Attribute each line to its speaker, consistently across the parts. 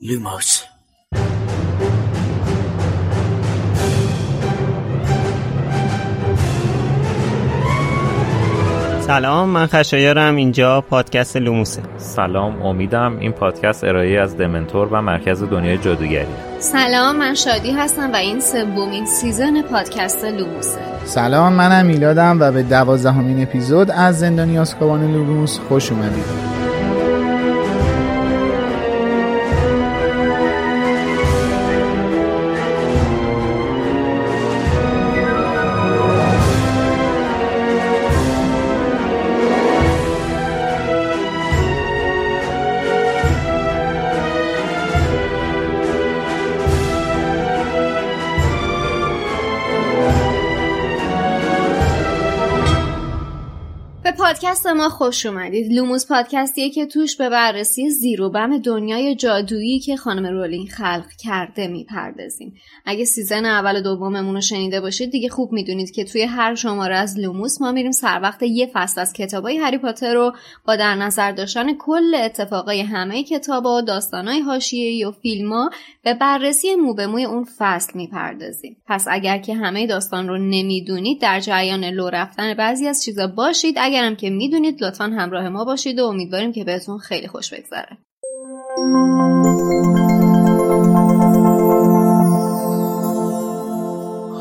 Speaker 1: Lumos.
Speaker 2: سلام من خشایارم. اینجا پادکست لوموسه.
Speaker 3: سلام امیدم این پادکست ارائه از دمنتور و مرکز دنیای جادوگری.
Speaker 4: سلام من شادی هستم و این سومین season پادکست لوموسه.
Speaker 5: سلام منم میلادم و به دوازدهمین اپیزود از زندانی آزکابان لوموس خوش اومدید.
Speaker 4: ما خوش اومدید. لوموس پادکستیه که توش به بررسی زیر و بم دنیای جادویی که خانم رولینگ خلق کرده می‌پردازیم. اگه season اول و دوممون رو شنیده باشید دیگه خوب می‌دونید که توی هر شماره از لوموس ما میریم سر وقت یه فصل از کتابای هری پاتر رو با در نظر داشتن کل اتفاقای همه کتابا و داستانای حاشیه‌ای و فیلما به بررسی مو به موی اون فصل می‌پردازیم. پس اگر که همه داستان رو نمی‌دونید در جریان لو رفتن بعضی از چیزا باشید. اگرم که می‌دونید لطفا همراه ما باشید و امیدواریم که بهتون خیلی خوش بگذره.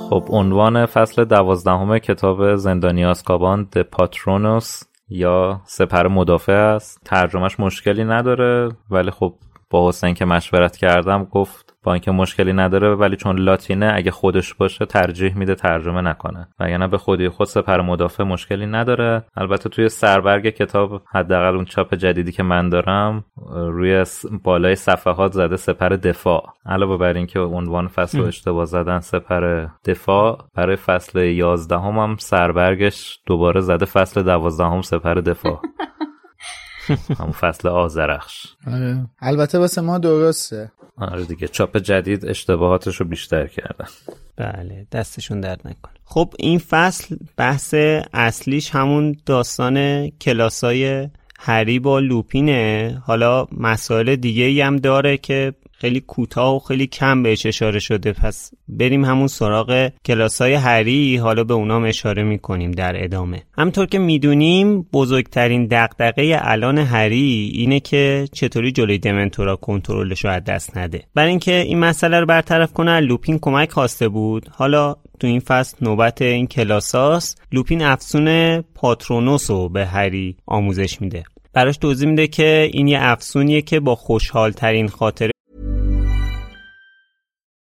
Speaker 3: خب عنوان فصل دوازدهم کتاب زندانی آسکابان د پاترونوس یا سپر مدافع است. ترجمهش مشکلی نداره ولی خب با حسین که مشورت کردم گفت با اینکه مشکلی نداره ولی چون لاتینه اگه خودش باشه ترجیح میده ترجمه نکنه. وگرنه به خودی خود سپر مدافع مشکلی نداره. البته توی سربرگ کتاب حداقل اون چاپ جدیدی که من دارم روی بالای صفحات زده سپر دفاع. علاوه بر اینکه عنوان فصل رو اشتباه زدن سپر دفاع برای فصل 11 هم, هم سربرگش دوباره زده فصل 12 هم سپر دفاع. همون فصل آزرخش
Speaker 5: آره. البته واسه ما درسته.
Speaker 3: آره دیگه چاپ جدید اشتباهاتش رو بیشتر کردن.
Speaker 2: بله دستشون درد نکن خب این فصل بحث اصلیش همون داستان کلاسای هری با لوپینه. حالا مسائل دیگه ای هم داره که خیلی کوتاه و خیلی کم بهش اشاره شده. پس بریم همون سراغ کلاسای هری حالا به اونام اشاره می‌کنیم در ادامه. همطور که می‌دونیم بزرگترین دقدقه الان هری اینه که چطوری جلوی دمنتورا کنترلش رو از دست نده. برای اینکه این مسئله رو برطرف کنه لوپین کمک خواسته بود. حالا تو این فصل نوبت این کلاساست لوپین افسون پاترونوس رو به هری آموزش میده. براش توضیح میده که این یه افسونیه که با خوشحال ترین خاطر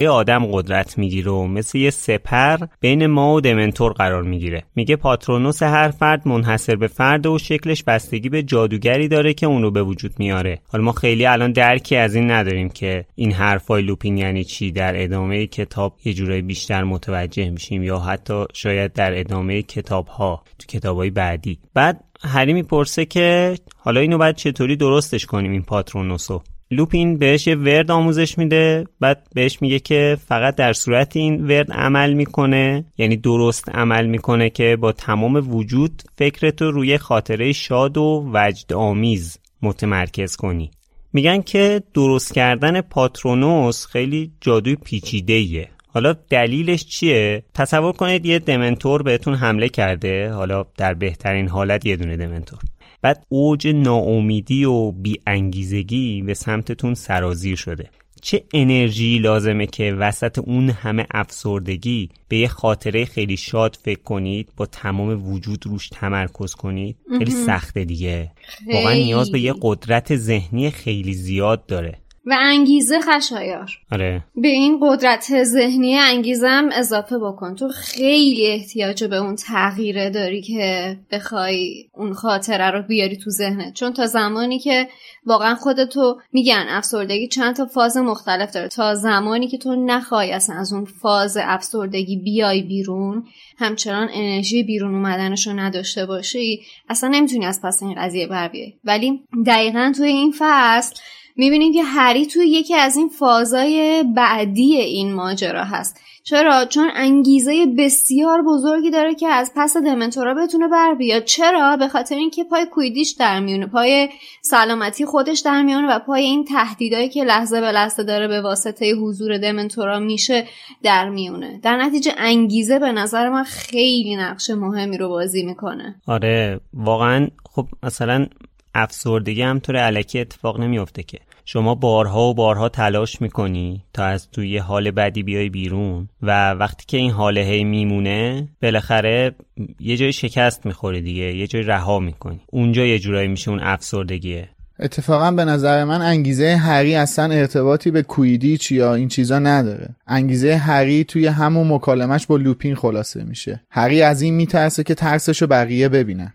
Speaker 2: یه آدم قدرت می‌گیره و مثل یه سپر بین ما و دمنتور قرار می‌گیره. میگه پاترونوس هر فرد منحصر به فرد و شکلش بستگی به جادوگری داره که اون رو به وجود میاره. حالا ما خیلی الان درکی از این نداریم که این حرفای لوپین یعنی چی؟ در ادامه کتاب یه جورایی بیشتر متوجه میشیم یا حتی شاید در ادامه کتاب ها تو کتاب های بعدی. بعد هری می‌پرسه که حالا اینو باید چطوری درستش کنیم این پاترونوسو؟ لوپین بهش یه ورد آموزش میده بعد بهش میگه که فقط در صورت این ورد عمل می‌کنه یعنی درست عمل می‌کنه که با تمام وجود فکرتو روی خاطره شاد و وجد آمیز متمرکز کنی. میگن که درست کردن پاترونوس خیلی جادوی پیچیده حالا دلیلش چیه؟ تصور کنید یه دمنتور بهتون حمله کرده حالا در بهترین حالت یه دونه دمنتور. بعد اوج ناامیدی و بیانگیزگی به سمتتون سرازیر شده. چه انرژی لازمه که وسط اون همه افسردگی به یه خاطره خیلی شاد فکر کنید با تمام وجود روش تمرکز کنید؟ خیلی سخته دیگه. واقعا نیاز به یه قدرت ذهنی خیلی زیاد داره.
Speaker 4: و انگیزه خشایار.
Speaker 2: آره.
Speaker 4: به این قدرت ذهنی انگیزم اضافه بکن. تو خیلی احتیاج به اون تغییره داری که بخوای اون خاطره رو بیاری تو ذهنت. چون تا زمانی که واقعا خودتو میگن افسردگی چند تا فاز مختلف داره. تا زمانی که تو نخوای اصلا از اون فاز افسردگی بیای بیرون همچنان انرژی بیرون اومدنش رو نداشته باشی اصلا نمی‌تونی از پس این قضیه بر بیای. ولی دقیقا توی این فصل می‌بینیم که هری توی یکی از این فازای بعدی این ماجرا هست. چرا؟ چون انگیزه بسیار بزرگی داره که از پس دمنتورا بتونه بر بیاد. چرا؟ به خاطر اینکه پای کویدیش در میونه. پای سلامتی خودش در میونه و پای این تهدیدایی که لحظه به لحظه داره به واسطه حضور دمنتورا میشه در میونه. در نتیجه انگیزه به نظر من خیلی نقش مهمی رو بازی می‌کنه.
Speaker 2: آره واقعا خب مثلا افسردگی هم طور علکی اتفاق نمیافته که. شما بارها و بارها تلاش می‌کنی تا از توی حال بدی بیای بیرون و وقتی که این حال هی میمونه بالاخره یه جای شکست می‌خوری دیگه یه جای رها می‌کنی. اونجا یه جورایی میشه اون افسردگیه.
Speaker 5: اتفاقا به نظر من انگیزه هری اصلا ارتباطی به کویدیچ یا این چیزا نداره. انگیزه هری توی همون مکالمش با لوپین خلاصه میشه. هری از این میترسه که ترسشو بقیه ببینن.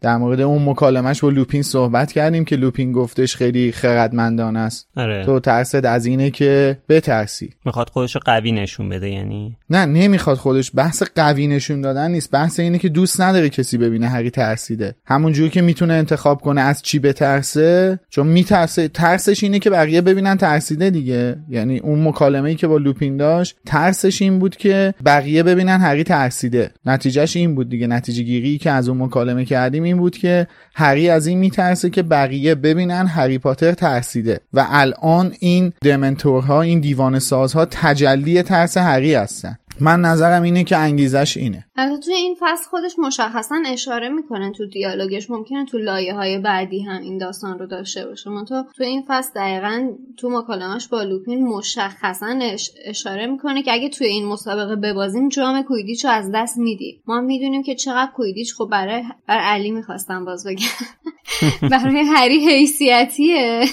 Speaker 5: در مورد اون مکالمش با لوپین صحبت کردیم که لوپین گفتش خیلی خردمندانه است.
Speaker 2: آره.
Speaker 5: تو ترسد از اینه که بترسی.
Speaker 2: می‌خواد خودش قوی نشون بده یعنی؟
Speaker 5: نه نمی‌خواد خودش بحث قوی نشون دادن نیست. بحث اینه که دوست نداره کسی ببینه هری ترسیده. همون جوری که می‌تونه انتخاب کنه از چی بترسه چون میترسه. ترسش اینه که بقیه ببینن ترسیده دیگه. یعنی اون مکالمه ای که با لوپین داشت ترسش این بود که بقیه ببینن هری ترسیده. نتیجهش این بود دیگه. نتیجه گیری که از اون مکالمه کردیم این بود که هری از این میترسه که بقیه ببینن هری پاتر ترسیده. و الان این دمنتورها این دیوان سازها تجلی ترس هری هستن. من نظرم اینه که انگیزش اینه.
Speaker 4: البته توی این فصل خودش مشخصا اشاره می‌کنه تو دیالوگش. ممکنه تو لایه های بعدی هم این داستان رو داشته باشه. من تو تو این فصل دقیقا تو مکالمش با لوپین مشخصا اشاره می‌کنه که اگه توی این مسابقه ببازیم جام کویدیچ رو از دست میدیم. ما می‌دونیم که چقدر کویدیچ خب برای بر علی می‌خواستم باز بگم برای هری حیثیتیه.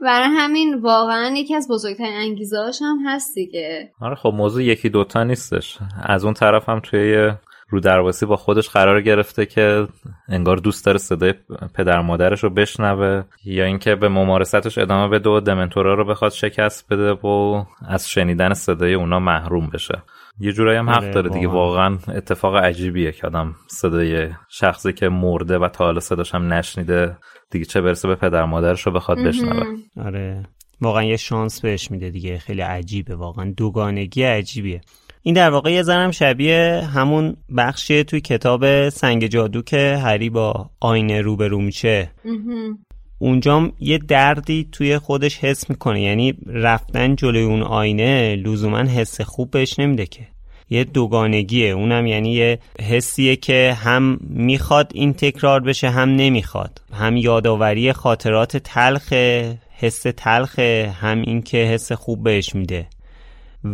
Speaker 4: برای همین واقعا یکی از بزرگترین انگیزه هم هست دیگه.
Speaker 3: آره خب موضوع یکی دوتا نیستش. از اون طرف هم توی رو درواسی با خودش قرار گرفته که انگار دوست داره صدای پدر مادرش رو بشنوه یا اینکه به ممارستش ادامه بده و دمنتورا رو بخواد شکست بده و از شنیدن صدای اونا محروم بشه. یه جورایی هم حق
Speaker 2: آره،
Speaker 3: داره دیگه. واقعا. اتفاق عجیبیه که آدم صدای شخصی که مرده و تا حالا صداش هم نشنیده دیگه چه برسه به پدر مادرش رو بخواد بشنوه.
Speaker 2: آره. واقعا یه شانس بهش میده دیگه. خیلی عجیبه واقعا دوگانگی عجیبیه. این در واقع یه زنم شبیه همون بخشیه توی کتاب سنگ جادو که هری با آینه روبرو میشه. اونجام یه دردی توی خودش حس می‌کنه. یعنی رفتن جلوی اون آینه لزوما حس خوب بهش نمیده که. یه دوگانگیه. اونم یعنی یه حسیه که هم می‌خواد این تکرار بشه هم نمی‌خواد. هم یادآوری خاطرات تلخ حس تلخ هم این که حس خوب بهش میده.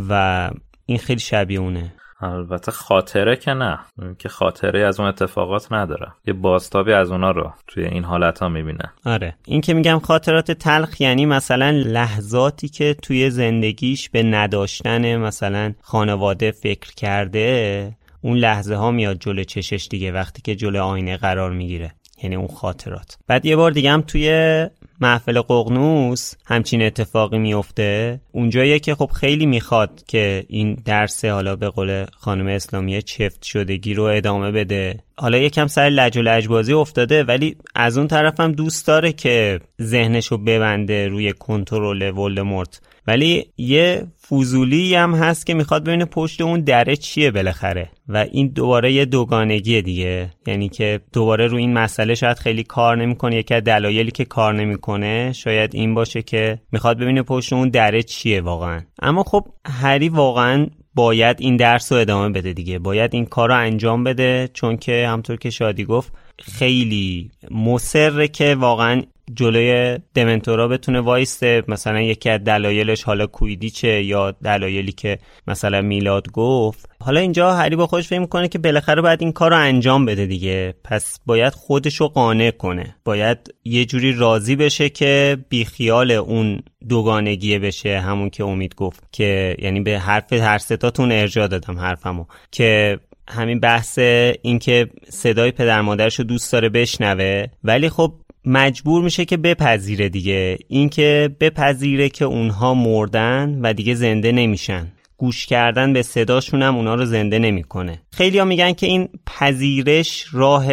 Speaker 2: و این خیلی شبیه اونه.
Speaker 3: البته خاطره که نه. که خاطره از اون اتفاقات نداره. یه باستابی از اونا رو توی این حالت ها می‌بینه.
Speaker 2: آره. این که میگم خاطرات تلخ یعنی مثلا لحظاتی که توی زندگیش به نداشتن مثلا خانواده فکر کرده اون لحظه ها میاد جلو چشش دیگه وقتی که جلو آینه قرار می‌گیره. یعنی اون خاطرات. بعد یه بار دیگه هم توی محفل ققنوس همچین اتفاقی میفته اونجاییه که خب خیلی می‌خواد که این درس حالا به قول خانم اسلامی چفت شدگی رو ادامه بده. حالا یکم سر لج و لجبازی افتاده ولی از اون طرف هم دوست داره که ذهنشو ببنده روی کنترل ولدمورت. ولی یه فوزولی هم هست که می‌خواد ببینه پشت اون دره چیه بالاخره. و این دوباره یه دوگانگی دیگه. یعنی که دوباره رو این مسئله شاید خیلی کار نمی‌کنه. یکی از دلایلی که کار نمی‌کنه شاید این باشه که می‌خواد ببینه پشت اون دره چیه واقعا. اما خب هری واقعا باید این درس رو ادامه بده دیگه. باید این کار رو انجام بده. چون که همطور که شادی گفت خیلی مصره که واقعا جلوی دمنتورا بتونه وایسته مثلا یکی از دلایلش حالا کویدیچه یا دلایلی که مثلا میلاد گفت. حالا اینجا هری با خودش فکر می‌کنه که بالاخره باید این کار رو انجام بده دیگه. پس باید خودش رو قانع کنه. باید یه جوری راضی بشه که بیخیال اون دوگانگیه بشه. همون که امید گفت که یعنی به حرف هر ستاتون ارجاع دادم حرفمو. که همین بحث اینکه صدای پدر مادرش رو دوست داره بشنوه. ولی خب مجبور میشه که بپذیره دیگه. اینکه بپذیره که اونها مردن و دیگه زنده نمیشن. گوش کردن به صداشون هم اونا رو زنده نمی‌کنه. خیلی ها میگن که این پذیرش راه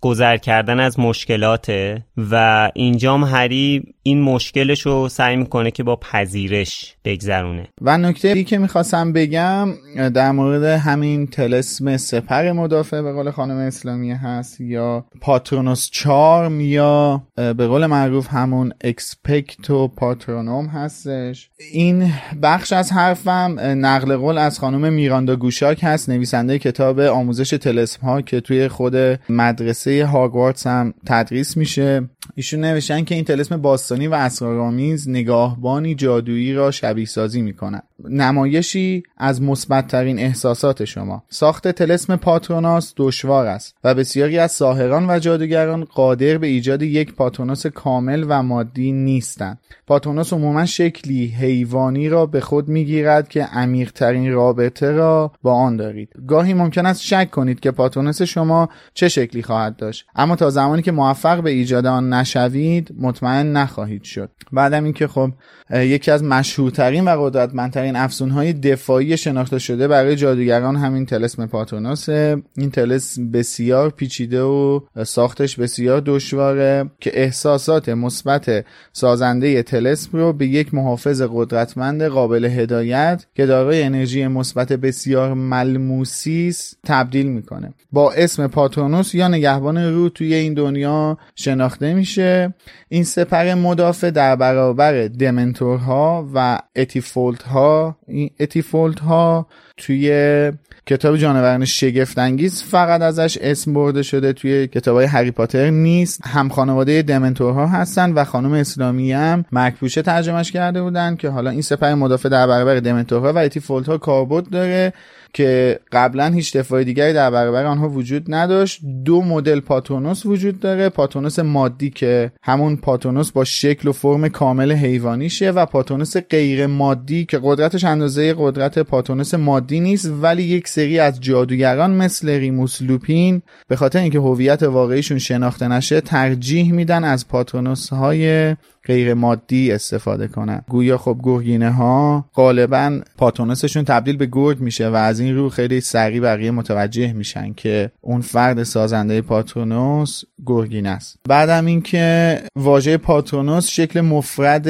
Speaker 2: گذر کردن از مشکلاته و اینجام هری این مشکلش رو سعی می‌کنه که با پذیرش بگذرونه.
Speaker 5: و نکته ای که می‌خواستم بگم در مورد همین تلسم سپر مدافع به قول خانم اسلامی هست یا پاترونوس چارم یا به قول معروف همون اکسپکتو پاترونوم هستش. این بخش از حرفم نقل قول از خانم میراندا گوشاک هست نویسنده کتاب آموزش تلسم ها که توی خود مدرسه هاگوارتس هم تدریس میشه. ایشون نوشتن که این تلسم باستانی و اسرارآمیز نگاهبانی جادویی را شبیه سازی می‌کنند نمایشی از مثبتترین احساسات شما. ساخت تلسم پاتروناس دشوار است و بسیاری از ساهران و جادوگران قادر به ایجاد یک پاتروناس کامل و مادی نیستند. پاتروناس عموما شکلی حیوانی را به خود می‌گیرد که عمیقترین رابطه را با آن دارید. گاهی ممکن است شک کنید که پاتروناس شما چه شکلی خواهد داشت. اما تا زمانی که موفق به ایجاد آن نشوید مطمئن نخواهید شد. بعدم اینکه خب یکی از مشهورترین و قدرتمندترین افسونهای دفاعی شناخته شده برای جادوگران همین تلسم پاتوناس این تلسم بسیار پیچیده و ساختش بسیار دشواره که احساسات مثبت سازنده تلسم رو به یک محافظ قدرتمند قابل هدایت که دارای انرژی مثبت بسیار ملموسی تبدیل می‌کنه. با اسم پاتونوس یا نگهبان رو توی این دنیا شناخته میشه. این سپر مدافع در برابر Dementor ها و Lethifold ها این Lethifold ها توی کتاب جانوران شگفت‌انگیز فقط ازش اسم برده شده توی کتاب های هری پاتر نیست. هم خانواده Dementor ها هستن و خانم اسلامی هم مرگ‌پوشه ترجمه‌ش کرده بودن که حالا این سپر مدافع در برابر Dementor ها و Lethifold ها کاربرد داره. که قبلا هیچ دفاع دیگری در برابر آنها وجود نداشت. دو مدل Patronus وجود داره. Patronus مادی که همون Patronus با شکل و فرم کامل حیوانیشه و Patronus غیر مادی که قدرتش اندازه قدرت Patronus مادی نیست ولی یک سری از جادوگران مثل ریموس لوپین به خاطر اینکه هویت واقعیشون شناخته نشه ترجیح میدن از پاتونوس های غیر مادی استفاده کنن. گویا خب گرگینه ها غالبا پاتونسشون تبدیل به گرگ میشه و از این رو خیلی سریع بقیه متوجه میشن که اون فرد سازنده پاتونوس گرگین است. بعدم اینکه واژه پاتونوس شکل مفرد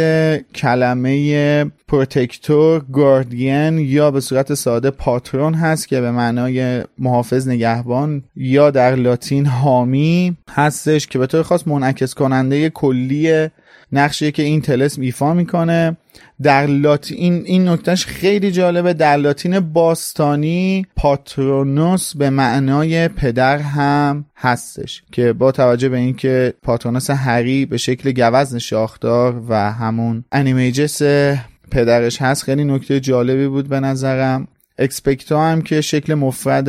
Speaker 5: کلمه پروتکتور گاردین یا به صورت ساده پاترون هست که به معنای محافظ نگهبان یا در لاتین حامی هستش که به طور خاص منعکس کننده کلی نقشی که این تلسم ایفا می‌کنه. در لاتین این نکتهش خیلی جالبه. در لاتین باستانی Patronus به معنای پدر هم هستش که با توجه به اینکه Patronus هری به شکل گوزن شاخدار و همون Animagus پدرش هست خیلی نکته جالبی بود به نظرم. Expecto هم که شکل مفرد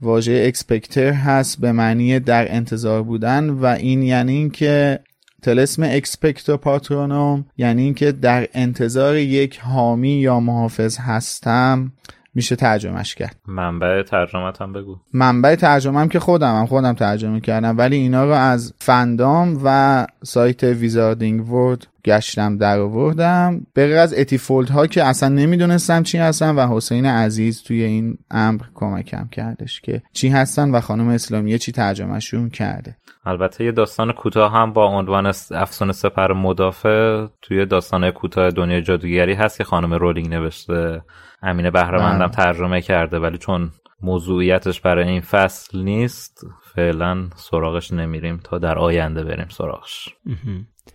Speaker 5: واژه اکسپکتر هست به معنی در انتظار بودن و این یعنی اینکه طلسم اکسپکتو پاترونوم یعنی اینکه در انتظار یک حامی یا محافظ هستم. میشه ترجمهش کرد.
Speaker 3: منبع ترجمت هم بگو.
Speaker 5: منبع ترجمه هم که خودم هم خودم ترجمه کردم ولی اینا رو از fandom و سایت Wizarding World گشتم در آوردم بعضی از اتیفولد ها که اصلا نمی‌دونستم چی هستن و حسین عزیز توی این امر کمکم کردش که چی هستن و خانم اسلامیه چی ترجمهشون کرده.
Speaker 3: البته یه داستان کوتاه هم با عنوان افسون سپر مدافع توی داستان کوتاه دنیای جادوگری هست که خانم رولینگ نوشته. امین بهرمندم بله. ترجمه کرده ولی چون موضوعیتش برای این فصل نیست فعلا سراغش نمیریم تا در آینده بریم سراغش.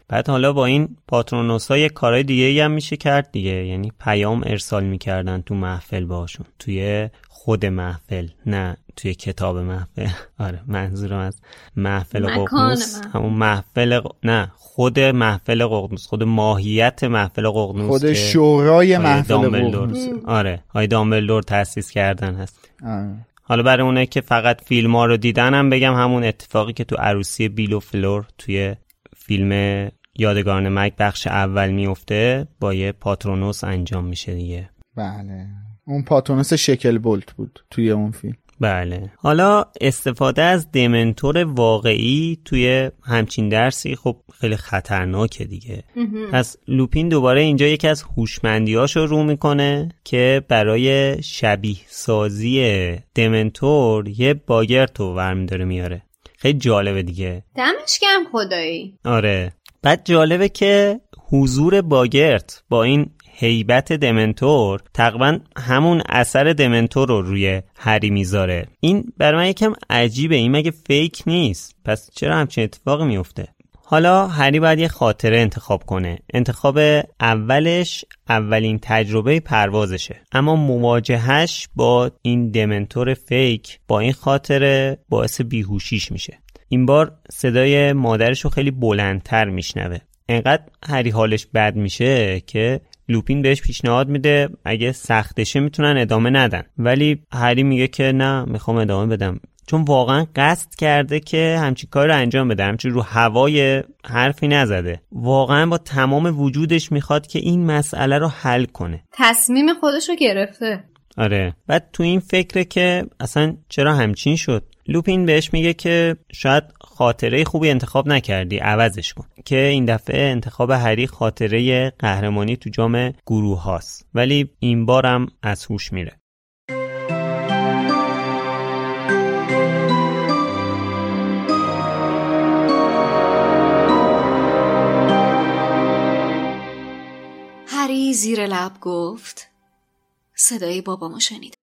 Speaker 2: بعد حالا با این پاترونوس ها کارهای دیگه هم میشه کرد دیگه. یعنی پیام ارسال می‌کردن تو محفل باشون توی خود محفل نه توی کتاب محفل. آره منظورم از محفل ققنوس. همون محفل نه خود محفل ققنوس خود ماهیت محفل ققنوس
Speaker 5: خود شورای محفل ققنوس.
Speaker 2: آره های دامبلدور تاسیس کردن هست. آره. حالا برای اونه که فقط فیلم ها رو دیدنم بگم همون اتفاقی که تو عروسی بیل و فلور توی فیلم یادگارن مک بخش اول میفته با یه پاترونوس انجام میشه دیگه.
Speaker 5: بله. اون پاترونوس شکل بولت بود توی اون فیلم.
Speaker 2: بله. حالا استفاده از دمنتور واقعی توی همچین درسی خب خیلی خطرناکه دیگه. پس لوپین دوباره اینجا یکی از هوشمندیاشو رو می‌کنه که برای شبیه سازی دمنتور یه باگرتو ورمی داره میاره. خیلی جالبه دیگه.
Speaker 4: دمش گم خدایی.
Speaker 2: آره. بعد جالبه که حضور باگرت با این هیبت دمنتور تقریبا همون اثر دمنتور رو روی هری می‌ذاره. این برای من یکم عجیبه. این مگه فیک نیست؟ پس چرا همچین اتفاقی میفته حالا هری باید یه خاطره انتخاب کنه. انتخاب اولش اولین تجربه پروازشه. اما مواجهش با این دمنتور فیک با این خاطره باعث بیهوشیش میشه. این بار صدای مادرش رو خیلی بلندتر میشنوه. انقدر هری حالش بد میشه که لوپین بهش پیشنهاد میده اگه سختشه می‌تونن ادامه ندن. ولی هری میگه که نه می‌خوام ادامه بدم. چون واقعا قصد کرده که همچین کار رو انجام بده همچین رو هوای حرفی نزده. واقعا با تمام وجودش می‌خواد که این مسئله رو حل کنه.
Speaker 4: تصمیم خودش رو گرفته.
Speaker 2: آره. بعد تو این فکره که اصلا چرا همچین شد؟ لوپین بهش میگه که شاید خاطره خوبی انتخاب نکردی عوضش کن. که این دفعه انتخاب هری خاطره قهرمانی تو جام گروه هاست. ولی این بارم از هوش میره.
Speaker 4: هری زیر لب گفت صدای بابامو شنید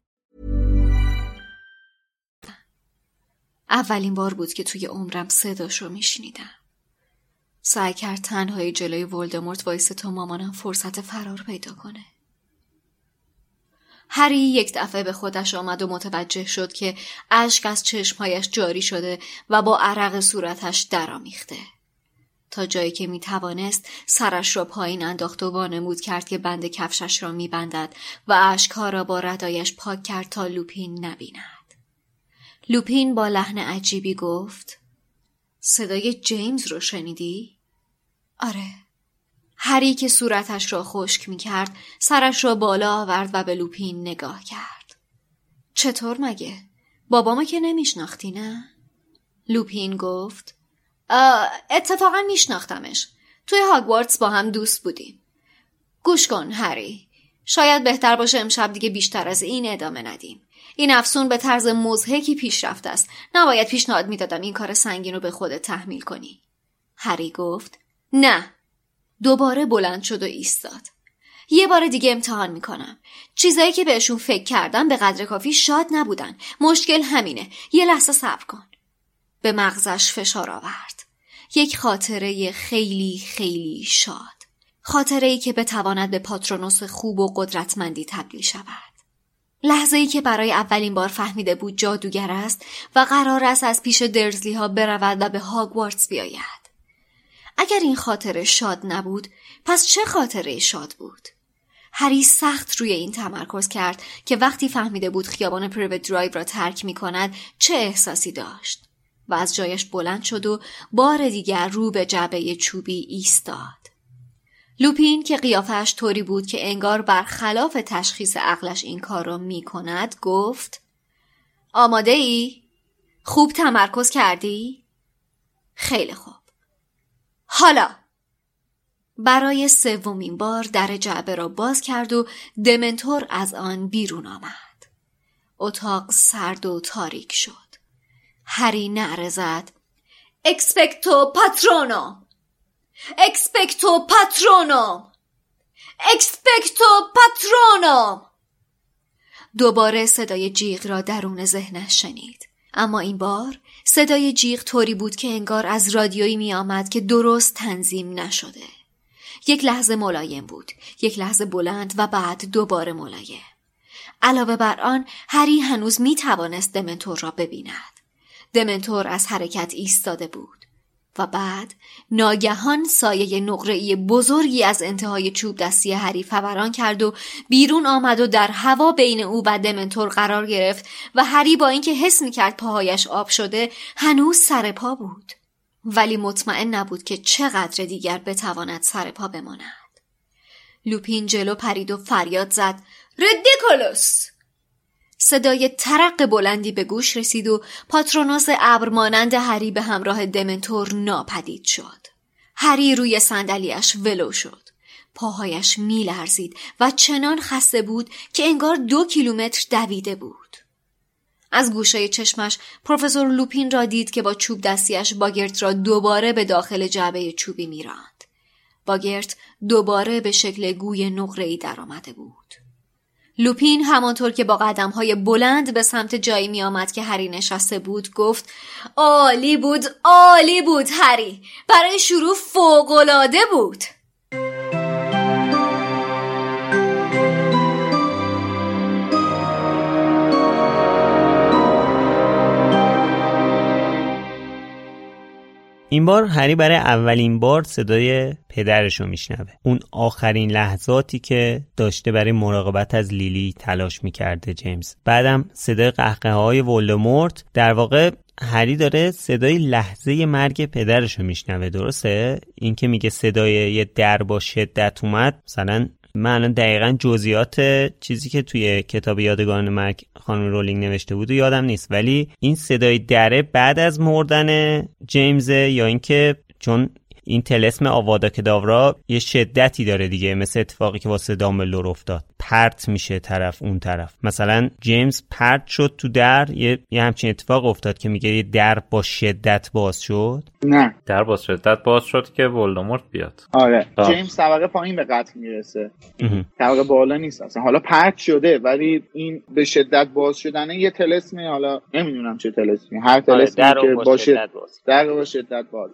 Speaker 4: اولین بار بود که توی عمرم صداش رو میشنیدم. سعی کرد تنهایی جلوی ولدمورت وایس تا مامانم فرصت فرار پیدا کنه. هری یک دفعه به خودش آمد و متوجه شد که اشک از چشمهایش جاری شده و با عرق صورتش درآمیخته. تا جایی که می توانست سرش را پایین انداخت و وانمود کرد که بند کفشش را می بندد و اشکها را با ردایش پاک کرد تا لوپین نبیند. لوپین با لحن عجیبی گفت صدای جیمز رو شنیدی؟ آره.
Speaker 6: هری که صورتش را خشک می کرد سرش را بالا آورد و به لوپین نگاه کرد. چطور مگه؟ بابامو که نمیشناختی نه؟ لوپین گفت اتفاقا میشناختمش. توی هاگوارتس با هم دوست بودیم. گوش کن هری. شاید بهتر باشه امشب دیگه بیشتر از این ادامه ندیم. این افسون به طرز مزهکی پیشرفت است. نباید پیشنهاد می‌دادم این کار سنگین رو به خودت تحمیل کنی. هری گفت نه. دوباره بلند شد و ایستاد. یه بار دیگه امتحان می‌کنم. چیزایی که بهشون فکر کردم به قدر کافی شاد نبودن. مشکل همینه. یه لحظه صبر کن. به مغزش فشار آورد. یک خاطره خیلی خیلی شاد. خاطره ای که بتواند به پاترونوس خوب و قدرتمندی تبدیل شود. لحظه ای که برای اولین بار فهمیده بود جادوگر است و قرار است از پیش دورسلی ها برود و به هاگوارتس بیاید. اگر این خاطره شاد نبود پس چه خاطره شاد بود؟ هری سخت روی این تمرکز کرد که وقتی فهمیده بود خیابان پریوت درایو را ترک می کند چه احساسی داشت و از جایش بلند شد و بار دیگر رو به جعبه چوبی ایستاد. لوپین که قیافش طوری بود که انگار برخلاف تشخیص عقلش این کار را می کند گفت آماده ای؟ خوب تمرکز کردی؟ خیلی خوب. حالا برای سومین بار در جعبه را باز کرد و دمنتور از آن بیرون آمد. اتاق سرد و تاریک شد. هری نعره زد. اکسپکتو پاترونوم اکسپکتو پاترونوم اکسپکتو پاترونوم دوباره صدای جیغ را درون ذهنش شنید. اما این بار صدای جیغ طوری بود که انگار از رادیویی می آمد که درست تنظیم نشده. یک لحظه ملایم بود. یک لحظه بلند و بعد دوباره ملایم. علاوه بر آن هری هنوز می توانست دمنتور را ببیند. دمنتور از حرکت ایستاده بود. و بعد ناگهان سایه نقره‌ای بزرگی از انتهای چوب دستی هری فوران کرد و بیرون آمد و در هوا بین او و دمنتور قرار گرفت و هری با اینکه حس می‌کرد پاهایش آب شده هنوز سر پا بود. ولی مطمئن نبود که چقدر دیگر بتواند سر پا بماند. لوپین جلو پرید و فریاد زد. ردیکولوس صدای ترق بلندی به گوش رسید و پاترونوس ابر مانند هری به همراه دمنتور ناپدید شد. هری روی صندلیاش ولو شد. پاهایش میلرزید و چنان خسته بود که انگار دو کیلومتر دویده بود. از گوشه چشمش پروفسور لوپین را دید که با چوب دستیش باگرت را دوباره به داخل جعبه چوبی میراند. باگرت دوباره به شکل گوی نقره‌ای درآمده بود. لوپین همانطور که با قدم های بلند به سمت جایی می آمد که هری نشسته بود گفت عالی بود عالی بود هری! برای شروع فوقالعاده بود!
Speaker 2: این بار هری برای اولین بار صدای پدرش رو میشنوه. اون آخرین لحظاتی که داشته برای مراقبت از لیلی تلاش می‌کرده جیمز. بعدم صدای قهقه های ولدمورت. در واقع هری داره صدای لحظه مرگ پدرش رو میشنوه درسته؟ این که میگه صدای یه در با شدت اومد مثلا من دقیقا جزئیات چیزی که توی کتاب یادگان مرگ خانم رولینگ نوشته بود و یادم نیست. ولی این صدای دره بعد از مردن جیمز یا اینکه چون این تلسم آوادا کداورا یه شدتی داره دیگه مثل اتفاقی که واسه دامبلدور افتاد. پرت میشه طرف اون طرف. مثلا جیمز پرت شد تو در یه, یه همچین اتفاق افتاد که میگه یه در با شدت باز شد.
Speaker 5: نه.
Speaker 3: در با شدت باز شد که ولدمورت بیاد.
Speaker 5: آره. جیمز طبقه پایین به قتل می‌رسه. طبقه بالا نیست اصلا. حالا پرت شده ولی این به شدت باز شدنه یه تلسمی حالا نمی‌دونم چه تلسمی. هر تلسمی
Speaker 2: آره،
Speaker 5: که باشه در با شدت باز.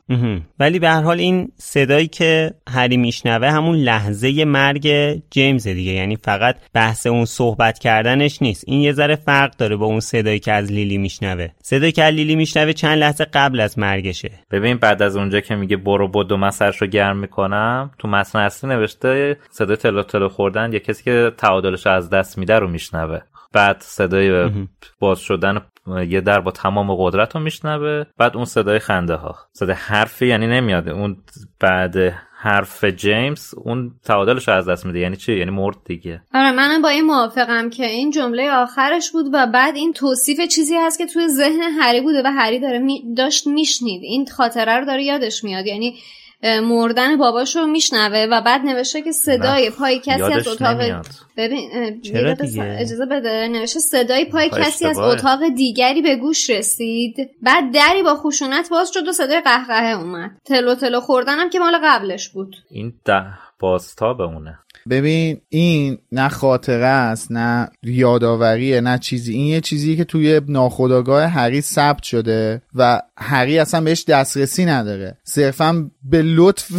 Speaker 2: ولی به هر حال این صدایی که هری میشنوه همون لحظه مرگ جیمز دیگه. یعنی فقط بحث اون صحبت کردنش نیست. این یه ذره فرق داره با اون صدایی که از لیلی میشنوه. صدایی که از لیلی میشنوه چند لحظه قبل از مرگشه.
Speaker 3: ببین بعد از اونجا که میگه برو بدو من سرش رو گرم می‌کنم تو متن اصلی نوشته صدای تلو تلو خوردن یه کسی که تعادلش از دست میده رو میشنوه. بعد صدای باز شدن یه در با تمام قدرت رو میشنوه بعد اون صدای خنده ها صدای حرفی یعنی نمیاد. اون بعد حرف جیمز اون تعادلش از دست میده. یعنی چی؟ یعنی مرد دیگه.
Speaker 4: آره منم با این موافقم که این جمله آخرش بود و بعد این توصیف چیزی هست که توی ذهن هری بوده و هری داره می داشت میشنید. این خاطره رو داره یادش میاد. یعنی مردن باباش رو میشنوه و بعد نوشته که صدای پای کسی از اتاق ببین اجازه بده. نوشته صدای پای کسی از اتاق دیگری به گوش رسید. بعد دری با خشونت باز شد و صدای قهقهه اومد. تلو تلو خوردنم که مال قبلش بود.
Speaker 3: این ده باستا بمونه
Speaker 5: ببین این نه خاطره است نه یادآوریه نه چیزی. این یه چیزی که توی ناخودآگاه هری ثبت شده و هری اصلا بهش دسترسی نداره. صرفا به لطف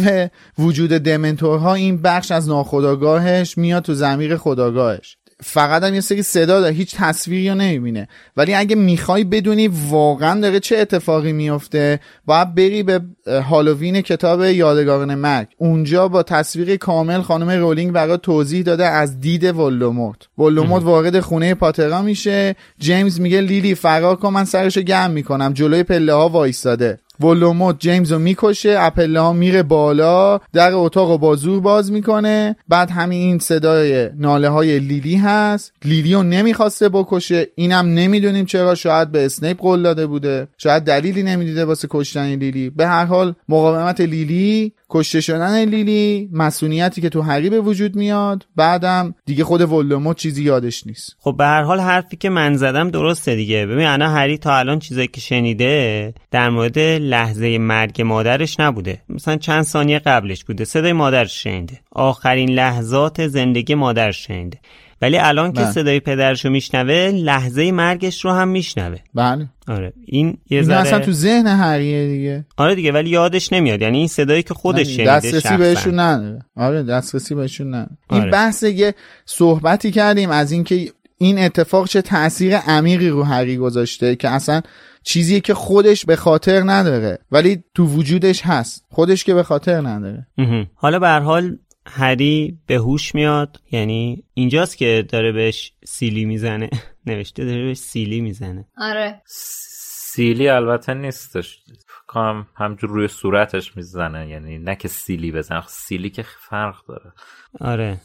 Speaker 5: وجود دمنتورها این بخش از ناخودآگاهش میاد تو ضمیر خودآگاهش فقط هم یه سری صدا داره هیچ تصویری رو نمی‌بینه. ولی اگه می‌خوای بدونی واقعا داره چه اتفاقی میفته باید بری به هالووین کتاب یادگاران مرگ. اونجا با تصویر کامل خانم رولینگ برامون توضیح داده از دید ولدمورت ولدمورت وارد خونه پاترا میشه. جیمز میگه لیلی فرار کن من سرشو گرم می‌کنم. جلوی پله ها وایستاده. ولدمورت جیمز رو می‌کشه از پله ها میره بالا در اتاق رو با باز می‌کنه. بعد همین این صدای ناله های لیلی هست. لیلی رو نمی‌خواسته بکشه. اینم نمی‌دونیم چرا. شاید به اسنیپ قول داده بوده. شاید دلیلی نمی‌دیده واسه کشتن لیلی. به هر حال مقاومت لیلی کشته شدن لیلی مسئولیتی که تو هری به وجود میاد. بعدم دیگه خود ولدمورت چیزی یادش نیست.
Speaker 2: خب به هر حال حرفی که من زدم درسته دیگه. ببین انا هری تا الان چیزایی که شنیده در مورد لحظه مرگ مادرش نبوده. مثلا چند ثانیه قبلش بوده. صدای مادرش شنیده. آخرین لحظات زندگی مادرش شنیده. ولی الان که بله. صدای پدرشو میشنوه لحظه مرگش رو هم میشنوه.
Speaker 5: بله.
Speaker 2: آره. این یه
Speaker 5: ذره اصلا تو ذهن هریه دیگه.
Speaker 2: آره دیگه ولی یادش نمیاد. یعنی این صدایی که خودش شنیده
Speaker 5: دسترسی بهشون نداره. آره دسترسی بهشون نداره. آره. این بحث یه صحبتی کردیم از اینکه این اتفاق چه تاثیر عمیقی رو هری گذاشته که اصلا چیزی که خودش به خاطر نداره ولی تو وجودش هست. خودش که به خاطر نداره.
Speaker 2: حالا به هر حال هری به هوش میاد یعنی اینجاست که داره بهش سیلی می‌زنه. نوشته داره بهش سیلی می‌زنه.
Speaker 4: آره.
Speaker 3: سیلی البته نیستش. کام همجور روی صورتش می‌زنه یعنی نه که سیلی بزنه سیلی که فرق داره.
Speaker 2: آره.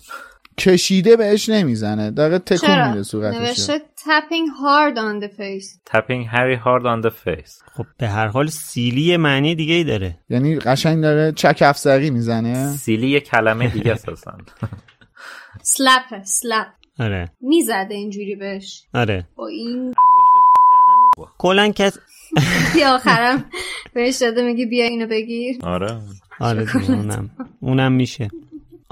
Speaker 5: کشیده بهش نمی‌زنه. داره تکون میده صورتش
Speaker 4: نوشته tapping hard on the face.
Speaker 3: Tapping Harry hard on the face.
Speaker 2: خب به هر حال سیلی معنی دیگه ای داره.
Speaker 5: یعنی قشنگ داره چک افسری می‌زنه.
Speaker 3: سیلی یه کلمه دیگه اساسا
Speaker 4: سلپ سلپ
Speaker 2: آره.
Speaker 4: می‌زده اینجوری بهش.
Speaker 2: آره.
Speaker 4: با این
Speaker 2: کلا کس
Speaker 4: بیا آخرم بهش داده میگه بیا اینو بگیر.
Speaker 3: آره.
Speaker 2: آره اونم. اونم میشه.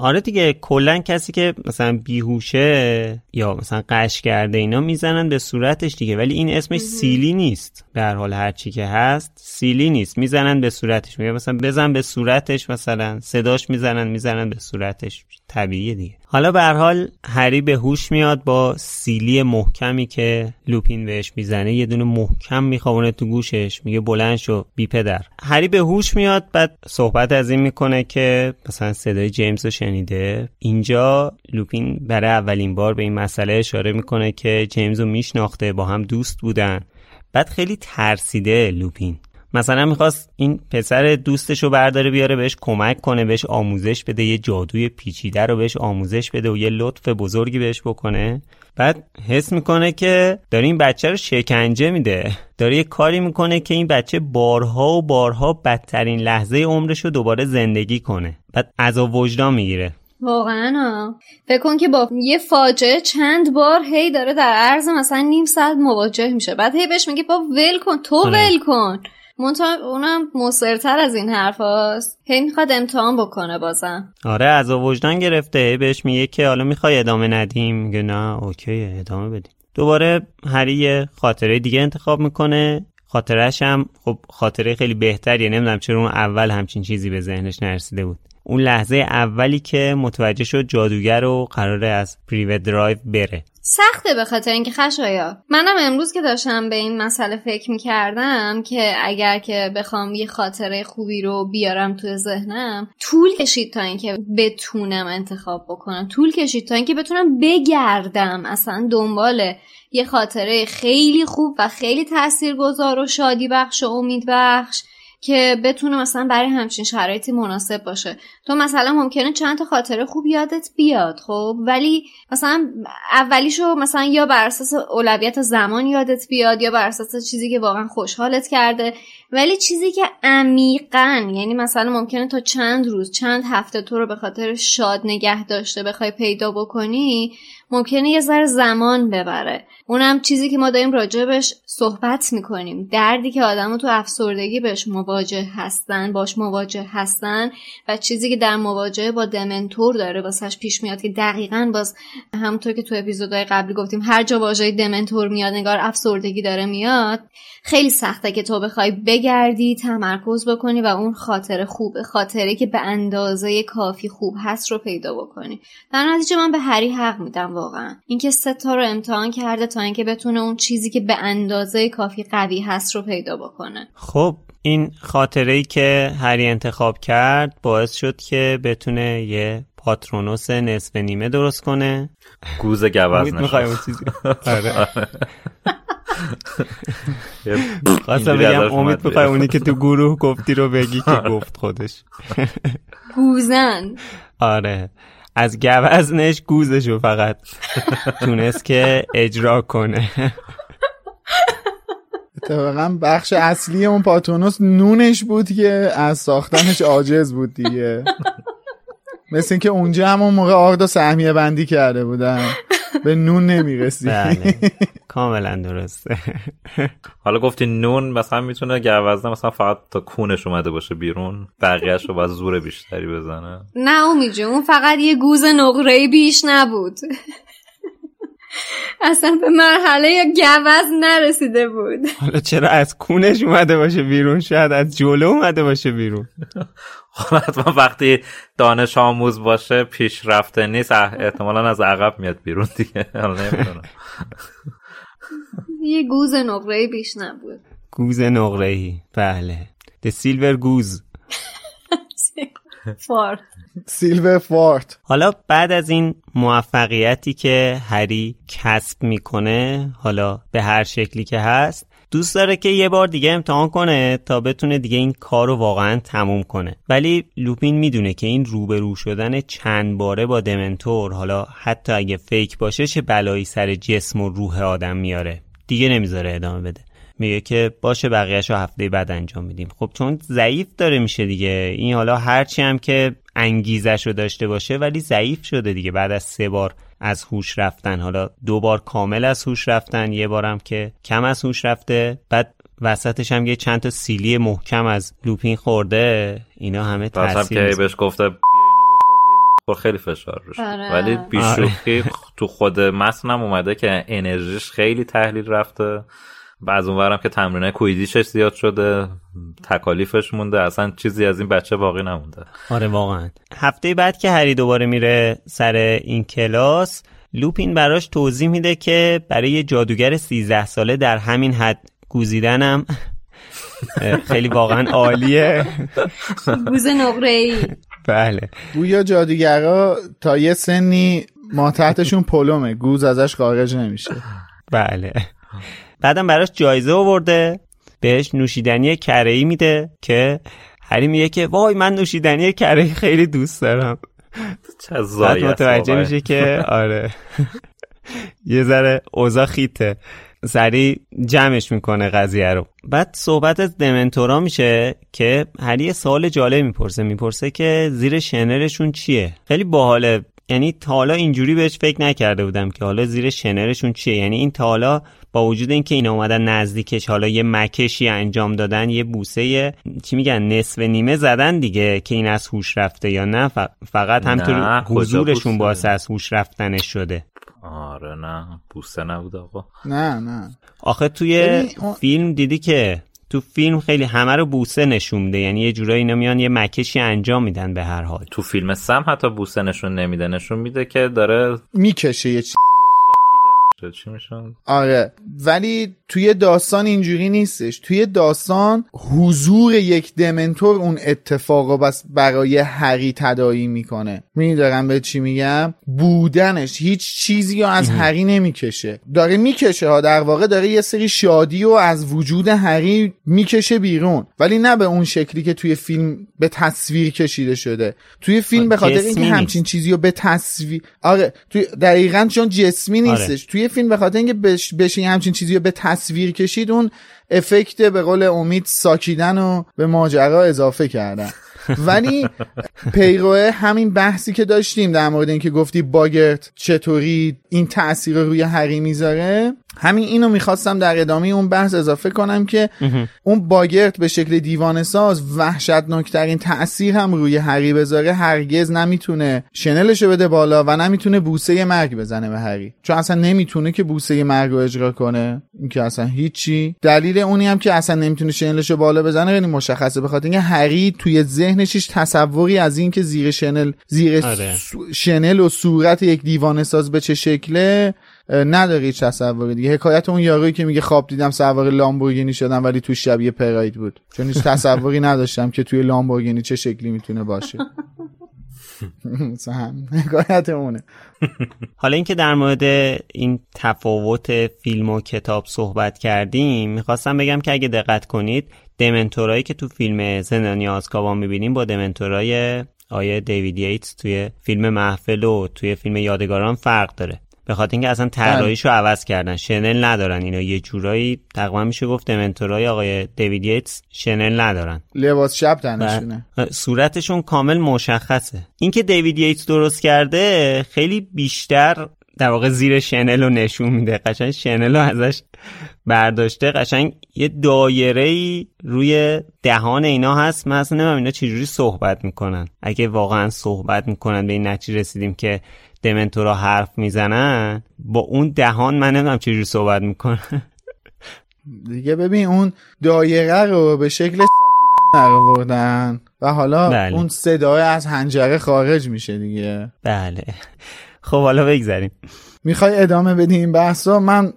Speaker 2: آره دیگه کلا کسی که مثلا بیهوشه یا مثلا قش کرده اینا می‌زنن به صورتش دیگه. ولی این اسمش سیلی نیست. به هر حال هر چی که هست سیلی نیست. می‌زنن به صورتش. میگه مثلا بزن به صورتش مثلا صداش می‌زنن می‌زنن به صورتش. طبیعیه دیگه. حالا به هر حال هری به هوش میاد با سیلی محکمی که لوپین بهش می‌زنه. یه دونه محکم میخوابونه تو گوشش. میگه بلند شو بی پدر. هری به هوش میاد بعد صحبت از این می‌کنه که مثلا صدای جیمز رو شنیده. اینجا لوپین برای اولین بار به این مسئله اشاره می‌کنه که جیمز رو میشناخته با هم دوست بودن. بعد خیلی ترسیده لوپین. مثلا می‌خواست این پسر دوستش رو برداره بیاره بهش کمک کنه بهش آموزش بده یه جادوی پیچیده رو بهش آموزش بده و یه لطف بزرگی بهش بکنه. بعد حس می‌کنه که داره این بچه رو شکنجه میده. داره یه کاری می‌کنه که این بچه بارها و بارها بدترین لحظه عمرش رو دوباره زندگی کنه. بعد از وجدان می‌گیره.
Speaker 4: واقعا فکر کن که با یه فاجعه چند بار هی داره در عرض مثلا نیم ساعت مواجه میشه. بعد هی بهش میگه بابا ول کن تو آره. ول کن. منتها اونم مصرتر از این حرف هاست هی می‌خواد امتحان بکنه بازم.
Speaker 2: عذاب وجدان گرفته. بهش میگه که حالا می‌خوای ادامه ندیم. میگه نه okay ادامه بدیم. دوباره هری خاطره دیگه انتخاب می‌کنه. خاطرش هم خب خاطره خیلی بهتریه. نمی‌دونم چرا اون اول همچین چیزی به ذهنش نرسیده بود. اون لحظه اولی که متوجه شد جادوگره و قراره از پریوت درایو بره.
Speaker 4: سخته به خاطر اینکه خشایا منم امروز که داشتم به این مسئله فکر می‌کردم که اگر که بخوام یه خاطره خوبی رو بیارم توی ذهنم طول کشید تا اینکه بتونم انتخاب بکنم. طول کشید تا اینکه بتونم بگردم. اصلا دنبال یه خاطره خیلی خوب و خیلی تاثیرگذار و شادی بخش و امید بخش که بتونه مثلا برای همچین شرایطی مناسب باشه. تو مثلا ممکنه چند تا خاطره خوب یادت بیاد خب؟ ولی مثلا اولیشو مثلا یا بر اساس اولویت زمان یادت بیاد یا بر اساس چیزی که واقعا خوشحالت کرده ولی چیزی که عمیقا یعنی مثلا ممکنه تا چند روز چند هفته تو رو به خاطر شاد نگه داشته بخوای پیدا بکنی ممکنه یه ذره زمان ببره. اونم چیزی که ما داریم راجبش صحبت می‌کنیم. دردی که آدم تو افسردگی بهش مواجه هستن باش مواجه هستن و چیزی که در مواجهه با دمنتور داره واسش پیش میاد که دقیقا باز همونطور که تو اپیزودهای قبلی گفتیم هر جا واژه دمنتور میاد نگار افسردگی داره میاد. خیلی سخته که تو بخوای بگردی تمرکز بکنی و اون خاطر خوب خاطره که به اندازه کافی خوب هست رو پیدا بکنی. در نتیجه من به هری حق میدم واقعا. اینکه سه تا رو امتحان کرده تا اینکه بتونه اون چیزی که به اندازه کافی قوی هست رو پیدا بکنه.
Speaker 2: خب این خاطره ای که هری انتخاب کرد باعث شد که بتونه یه پاترونوس نصف نیمه درست کنه.
Speaker 3: گوز گوز
Speaker 2: اون چیزی آره. خواستم بگم امید می‌خوای اونی که تو گروه گفتی رو بگی که گفت خودش.
Speaker 4: گوزن.
Speaker 2: آره. از گوزنش گوزشو فقط تونست که اجرا کنه.
Speaker 5: اتفاقا بخش اصلی اون پاتونوس نونش بود که از ساختنش عاجز بود دیگه. مثل اینکه اونجا همون موقع آرد و سهمیه بندی کرده بودن. به نون نمی‌رسی.
Speaker 2: بله. کاملا درسته.
Speaker 3: حالا گفتی نون مثلا می‌تونه گوزنه مثلا فقط تا کونش اومده باشه بیرون بقیهش رو باید زور بیشتری بزنه.
Speaker 4: نه امیجه اون فقط یه گوز نقره بیش نبود. اصلا به مرحله گوز نرسیده بود.
Speaker 2: حالا چرا از کونش اومده باشه بیرون؟ شاید از جلو اومده باشه بیرون.
Speaker 3: خب حتما وقتی دانش آموز باشه پیشرفته نیست احتمالا از عقب میاد بیرون دیگه.
Speaker 4: یه گوز نقره بیش نبود.
Speaker 2: گوز نقره بله. د سیلور گوز
Speaker 4: فارت
Speaker 5: سیلور فارت.
Speaker 2: حالا بعد از این موفقیتی که هری کسب می‌کنه حالا به هر شکلی که هست دوست داره که یه بار دیگه امتحان کنه تا بتونه دیگه این کار رو واقعا تموم کنه. ولی لوپین می‌دونه که این روبرو شدن چند باره با دمنتور حالا حتی اگه فیک باشه چه بلایی سر جسم و روح آدم میاره. دیگه نمی‌ذاره ادامه بده. میگه که باشه بقیهش رو هفته بعد انجام میدیم. خب چون ضعیف داره میشه دیگه. این حالا هرچی هم که انگیزش رو داشته باشه ولی ضعیف شده دیگه. بعد از سه بار از هوش رفتن حالا دو بار کامل از هوش رفتن یه بارم که کم از هوش رفته. بعد وسطش هم یه چند تا سیلی محکم از لوپین خورده. اینا همه تاثیر
Speaker 3: که بهش گفته خیلی فشار روش
Speaker 4: آره.
Speaker 3: ولی بیشوخی تو خود متنم اومده که انرژیش خیلی تحلیل رفته. و از اونورم که تمرینه کویدیشش زیاد شده تکالیفش مونده. اصلا چیزی از این بچه باقی نمونده.
Speaker 2: آره واقعا. هفته بعد که هری دوباره میره سر این کلاس لوپین براش توضیح میده که برای یه جادوگر 13 ساله در همین حد گوزیدنم خیلی واقعا عالیه.
Speaker 4: گوز نقره ای
Speaker 2: بله.
Speaker 5: گویا جادوگرا تا یه سنی ما تحتشون پلومه. گوز ازش خارج نمیشه.
Speaker 2: بله. بعدم براش جایزه آورده بهش نوشیدنی کره‌ای میده که هری میگه که وای من نوشیدنی کره‌ای خیلی دوست دارم.
Speaker 3: چه زایی
Speaker 2: متوجه میشه که آره. یه ذره اوضاع خیته. سریع جمعش می‌کنه قضیه رو. بعد صحبت از دمنتورا میشه که هری سوال جالب می‌پرسه. می‌پرسه که زیر شنرشون چیه؟ خیلی باحاله. یعنی تا حالا اینجوری بهش فکر نکرده بودم که حالا زیر شنرشون چیه. یعنی این تا حالا با وجود اینکه اینا اومدن نزدیکش حالا یه مکشی انجام دادن یه بوسه چی میگن نصف نیمه زدن دیگه که این از هوش رفته یا نه. فقط همطور حضورشون باعث از هوش رفتنش شده.
Speaker 3: آره نه بوسه نبود آقا.
Speaker 5: نه نه.
Speaker 2: آخه توی فیلم دیدی که تو فیلم خیلی همه رو بوسه نشون میده یعنی یه جورایی اینا میان یه مکشی انجام میدن به هر حال.
Speaker 3: تو فیلم سم حتی بوسه نشون نمیده نشون میده که داره
Speaker 5: می‌کشه یه چی.
Speaker 3: چی میشن؟
Speaker 5: آره. ولی توی داستان اینجوری نیستش. توی داستان حضور یک دمنتور اون اتفاق رو بس برای هری تدایی می‌کنه. می‌دونی دارم به چی میگم؟ بودنش. هیچ چیزی رو از هری نمی‌کشه. داره می‌کشه ها. در واقع داره یه سری شادی و از وجود هری می‌کشه بیرون. ولی نه به اون شکلی که توی فیلم به تصویر کشیده شده. توی فیلم به خاطر اینکه همچین چیزی رو به تصویر آره توی دقیقا چون جسمی آره. نیستش. آره. توی فیلم به خاطر اینکه بش... بشه همچین چیزی رو به تصویر کشید اون افکت به قول امید ساکیدن رو به ماجرا اضافه کردن. ولی پیروه همین بحثی که داشتیم در مورد اینکه گفتی باگرت چطوری این تاثیر روی هری می‌ذاره همین اینو می‌خواستم در ادامه اون بحث اضافه کنم که اون باگرت به شکل دیوان ساز وحشتناکترین تاثیر هم روی هری بذاره هرگز نمی‌تونه شنلشو بده بالا و نمی‌تونه بوسه مرگ بزنه به هری. چون اصلا نمی‌تونه که بوسه مرگ رو اجرا کنه. این که اصلا هیچی. دلیل اونی هم که اصلا نمی‌تونه شنلشو بالا بزنه خیلی مشخصه بخاطر اینکه هری توی ذهنش تصوری از این که زیر شنل زیر آره. شنل و صورت یک دیوان ساز به چه شکله نداره هیچ تصوری دیگه. حکایت اون یارویی که میگه خواب دیدم سوار لامبورگینی شدم ولی تو شبیه پراید بود. چون هیچ تصوری نداشتم که توی لامبورگینی چه شکلی می‌تونه باشه. حکایت اونه.
Speaker 2: حالا اینکه در مورد این تفاوت فیلم و کتاب صحبت کردیم می‌خواستم بگم که اگه دقت کنید دمنتورایی که تو فیلم زندانی آزکابان می‌بینیم با دمنتورای آیه دیوید ییتس توی فیلم محفل و توی فیلم یادگاران فرق داره. به خاطر اینکه اصلا طراحیشو بله. عوض کردن. شنل ندارن. اینا یه جورایی تقریبا میشه گفت دمنتورای آقای دیوید ییتس شنل ندارن.
Speaker 5: لباس شب تنشونه.
Speaker 2: صورتشون کامل مشخصه. اینکه دیوید ییتس درست کرده خیلی بیشتر در واقع زیر شنل رو نشون میده. قشنگ شنل رو ازش برداشته. قشنگ یه دایره ای روی دهان اینا هست. من اصلا نمیم اینا چجوری صحبت می‌کنن. اگه واقعا صحبت می‌کنن به این نتیجه رسیدیم که دمنتورا حرف می‌زنن با اون دهان من نمی‌دونم چجوری صحبت می‌کنن.
Speaker 5: دیگه ببین اون دایره رو به شکل ساکیدن نروردن و حالا بله. اون صدای از هنجره خارج میشه دیگه.
Speaker 2: بله. خب حالا بگذاریم
Speaker 5: می‌خوای ادامه بدیم این بحث رو؟ من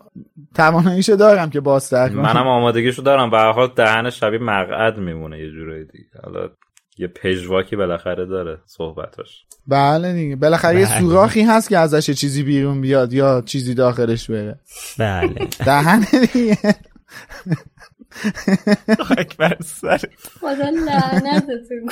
Speaker 5: تواناییشو دارم که باز کنم.
Speaker 3: منم آمادگیشو دارم. به حال دهن شبیه مقعد میمونه یه جورایی دیگه. حالا یه پژواکی بالاخره داره صحبتاش.
Speaker 5: بله دیگه. بالاخره یه بله. سوراخی هست که ازش چیزی بیرون بیاد یا چیزی داخلش بره.
Speaker 2: بله.
Speaker 5: دهن دیگه.
Speaker 4: اکبر سر. خدا لعنتتون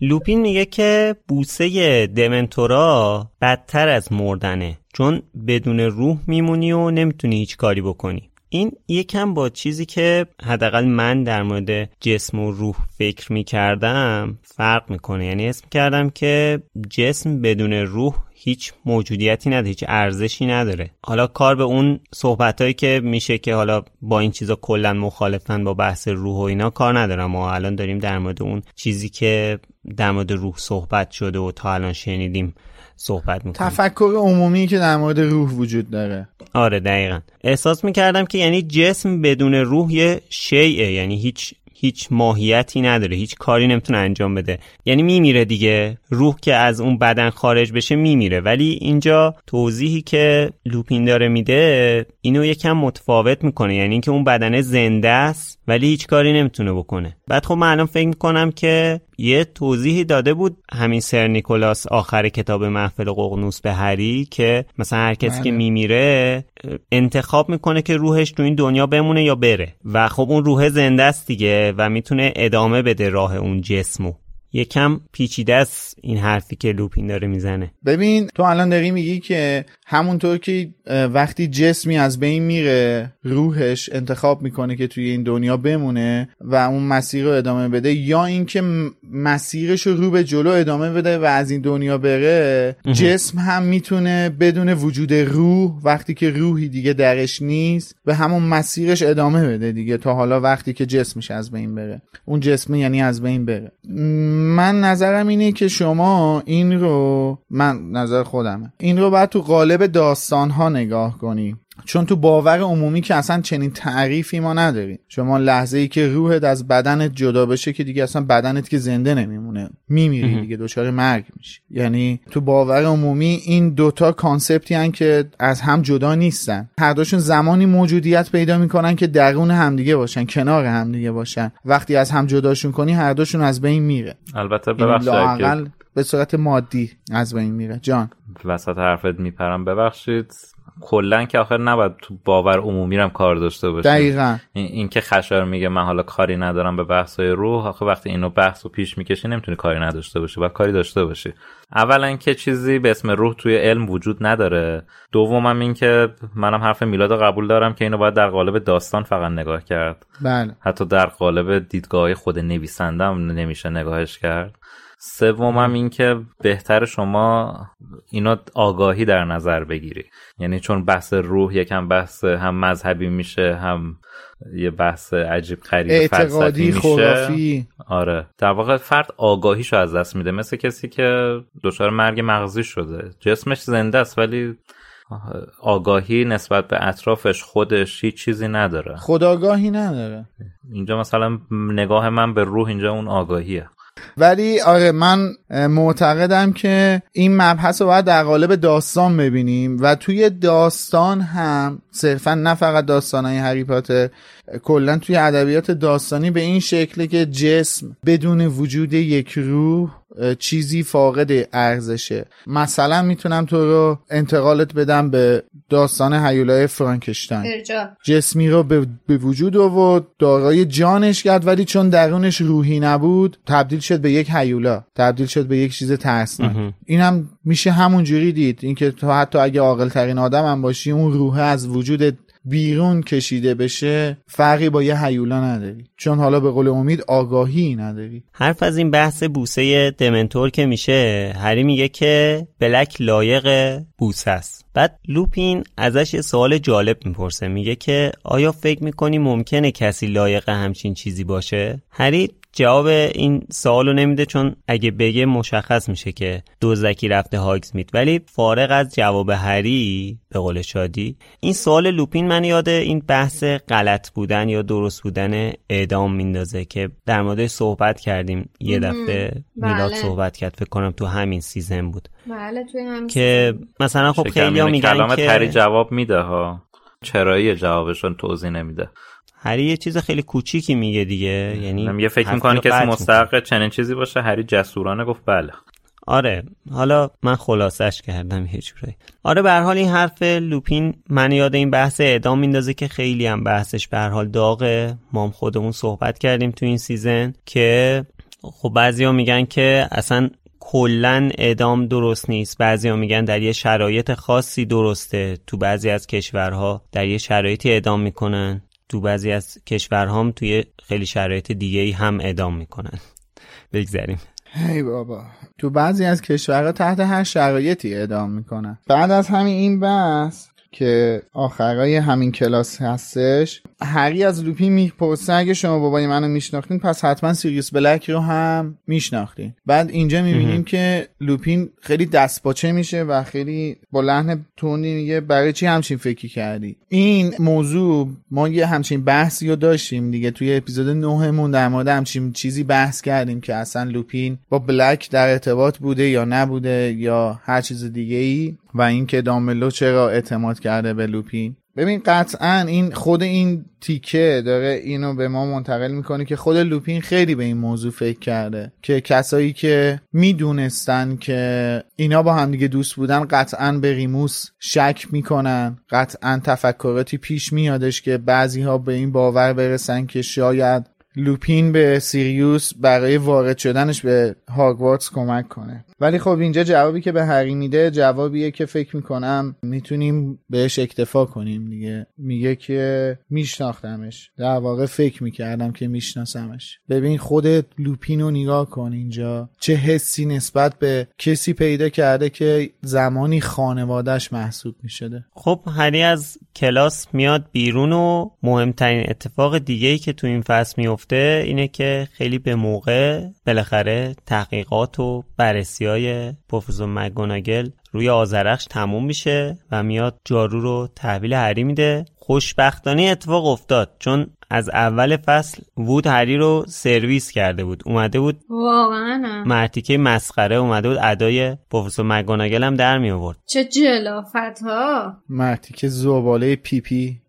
Speaker 2: لوپین میگه که بوسه دمنتورا بدتر از مردنه. چون بدون روح میمونی و نمی‌تونی هیچ کاری بکنی. این یکم با چیزی که حداقل من در مورد جسم و روح فکر می کردم فرق می‌کنه. یعنی اسم کردم که جسم بدون روح هیچ موجودیتی نداره هیچ ارزشی نداره. حالا کار به اون صحبت هایی که میشه که حالا با این چیزا کلا مخالفن با بحث روح و اینا کار ندارم. ما الان داریم در مورد اون چیزی که در مورد روح صحبت شده و تا الان شنیدیم صحبت می‌کنم
Speaker 5: تفکر عمومی که در مورد روح وجود داره.
Speaker 2: آره دقیقا. احساس می‌کردم که یعنی جسم بدون روح یه شیعه یعنی هیچ هیچ ماهیتی نداره هیچ کاری نمی‌تونه انجام بده. یعنی میمیره دیگه. روح که از اون بدن خارج بشه میمیره. ولی اینجا توضیحی که لوپین داره میده اینو یکم متفاوت می‌کنه. یعنی اینکه اون بدنه زنده است ولی هیچ کاری نمی‌تونه بکنه. بعد خب من الان فکر می‌کنم که یه توضیحی داده بود همین سر نیکولاس آخر کتاب محفل ققنوس به هری که مثلا هر کسی که بله. میمیره انتخاب می‌کنه که روحش تو این دنیا بمونه یا بره. و خب اون روح زنده است دیگه و می‌تونه ادامه بده راه اون جسمو. یکم پیچیده است این حرفی که لوپین داره می‌زنه.
Speaker 5: ببین تو الان داری میگی که همونطور که وقتی جسمی از بین میره روحش انتخاب می‌کنه که توی این دنیا بمونه و اون مسیر رو ادامه بده یا اینکه مسیرش رو رو به جلو ادامه بده و از این دنیا بره جسم هم می‌تونه بدون وجود روح وقتی که روحی دیگه درش نیست به همون مسیرش ادامه بده دیگه تا حالا وقتی که جسمش از بین بره. اون جسم یعنی از بین بره. من نظرم اینه که شما این رو من نظر خودمه این رو باید تو قالب داستان ها نگاه کنی. چون تو باور عمومی که اصلا چنین تعریفی ما نداریم شما لحظه ای که روحت از بدنت جدا بشه که دیگه اصلا بدنت که زنده نمیمونه. میمیری دیگه دچار مرگ میشی. یعنی تو باور عمومی این دوتا کانسپتی هن که از هم جدا نیستن. هر دوشون زمانی موجودیت پیدا می‌کنن که درون همدیگه باشن کنار همدیگه باشن. وقتی از هم جداشون کنی هر دوشون از بین میره.
Speaker 3: البته ببخشید
Speaker 5: به صورت مادی از بین میره. جان.
Speaker 3: وسط حرفت میپرم. ببخشید. کلا که آخر نباید تو باور عمومی هم کار داشته باشه
Speaker 5: دقیقا.
Speaker 3: این, این که خشار میگه من حالا کاری ندارم به بحث های روح. آخه وقتی اینو بحث و پیش می‌کشی نمی‌تونی کاری نداشته باشی. و کاری داشته باشی. اولا که چیزی به اسم روح توی علم وجود نداره. دومم این که منم حرف میلاد قبول دارم که اینو باید در قالب داستان فقط نگاه کرد.
Speaker 5: بله.
Speaker 3: حتی در قالب دیدگاه خود نویسندم نمیشه نگاهش کرد. سومم این که بهتر شما اینو آگاهی در نظر بگیری. یعنی چون بحث روح یکم بحث هم مذهبی میشه هم یه بحث عجیب غریب
Speaker 5: اعتقادی خرافی.
Speaker 3: آره. در واقع فرد آگاهیشو از دست میده. مثل کسی که دچار مرگ مغزی شده. جسمش زنده است ولی آگاهی نسبت به اطرافش خودش هیچ چیزی نداره.
Speaker 5: خداگاهی نداره.
Speaker 3: اینجا مثلا نگاه من به روح اینجا اون آگاهیه.
Speaker 5: ولی آره من معتقدم که این مبحث رو باید در قالب داستان ببینیم و توی داستان هم صرفا نه فقط داستان های هری کلا توی ادبیات داستانی به این شکله که جسم بدون وجود یک روح چیزی فاقد ارزشه. مثلا می‌تونم تو رو انتقالت بدم به داستان هیولای فرانکشتاین. جسمی رو به, به وجود آورد دارای جانش کرد ولی چون درونش روحی نبود تبدیل شد به یک هیولا تبدیل شد به یک چیز ترسناک. این هم میشه همون جوری دید. اینکه تو حتی اگه عاقل ترین آدم هم باشی اون روحه از وجود بیرون کشیده بشه فرقی با یه هیولا نداری. چون حالا به قول امید آگاهی نداری.
Speaker 2: حرف از این بحث بوسه دمنتور که میشه هری میگه که بلک لایق بوسه است. بعد لوپین ازش یه سوال جالب می‌پرسه. میگه که آیا فکر می‌کنی ممکنه کسی لایق همچین چیزی باشه؟ هری جواب این سوالو نمیده چون اگه بگه مشخص میشه که دزدکی رفته هاگزمید ولی فارغ از جواب هری به قول شادی این سوال لوپین من یاد این بحث غلط بودن یا درست بودن اعدام میندازه که در مورد صحبت کردیم. یه دفعه میلاد
Speaker 4: بله.
Speaker 2: صحبت کرد فکر کنم تو همین season بود.
Speaker 4: بله توی همین
Speaker 2: که مثلا خب خیلی ها میگن
Speaker 3: کلامت
Speaker 2: که
Speaker 3: هری جواب میده ها. چرایی جوابشون توضیح نمیده.
Speaker 2: هری یه چیز خیلی کوچیکی میگه دیگه. یعنی
Speaker 3: یه فکر می‌کنه کسی مستحق چنین چیزی باشه. هری جسورانه گفت بله.
Speaker 2: آره. حالا من خلاصش کردم یه جورایی. آره به حال این حرف لوپین من یاد این بحث اعدام میندازه که خیلی هم بحثش به حال داغه. ما خودمون صحبت کردیم تو این سیزن که خب بعضیا میگن که اصلا کلا اعدام درست نیست. بعضیا میگن در یه شرایط خاصی درسته. تو بعضی از کشورها در یه شرایطی اعدام می‌کنن. تو بعضی از کشورها هم توی خیلی شرایط دیگه ای هم اعدام می‌کنن. بگذریم.
Speaker 5: هی بابا. تو بعضی از کشورها تحت هر شرایطی اعدام می‌کنن. بعد از همین این بحث که آخرای همین کلاس هستش. هری از لوپین می‌پرسه اگه شما بابای منو میشناختین پس حتما سیریوس بلک رو هم میشناختین. بعد اینجا می‌بینیم که لوپین خیلی دستپاچه میشه و خیلی با لحن تندی میگه برای چی همچین فکری کردی؟ این موضوع ما یه همچین بحثی رو داشتیم دیگه. توی اپیزود نهمون در مورد همچین چیزی بحث کردیم که اصلا لوپین با بلک در ارتباط بوده یا نبوده یا هر چیز دیگه ای و اینکه داملو چرا اعتماد کرده به لوپین ببین قطعا این خود این تیکه داره اینو به ما منتقل می‌کنه که خود لوپین خیلی به این موضوع فکر کرده که کسایی که می‌دونستن که اینا با همدیگه دوست بودن قطعا به ریموس شک می‌کنن. قطعا تفکراتی پیش میادش که بعضی ها به این باور برسن که شاید لوپین به سیریوس برای وارد شدنش به هاگوارتس کمک کنه. ولی خب اینجا جوابی که به هری میده جوابیه که فکر می‌کنم می‌تونیم بهش اکتفا کنیم دیگه. میگه که میشناختمش. در واقع فکر می‌کردم که میشناسمش. ببین خودت لوپین رو نگاه کن اینجا. چه حسی نسبت به کسی پیدا کرده که زمانی خانوادهش محسوب می‌شده.
Speaker 2: خب هری از کلاس میاد بیرون و مهمترین اتفاق دیگه ای که تو این فصل میفته اینه که خیلی به موقع بالاخره تحقیقات و بررسی های پروفسور مگوناگل روی آزرخش تموم میشه و میاد جارو رو تحویل هری میده. خوشبختانه اتفاق افتاد چون از اول فصل وود هری رو سرویس کرده بود. اومده بود
Speaker 6: واقعا؟
Speaker 2: مرتیکه مسخره اومده بود ادای پروفسور مک‌گونگال هم در می آورد
Speaker 6: چه جلافت ها.
Speaker 5: مرتیکه زباله پیپی پی.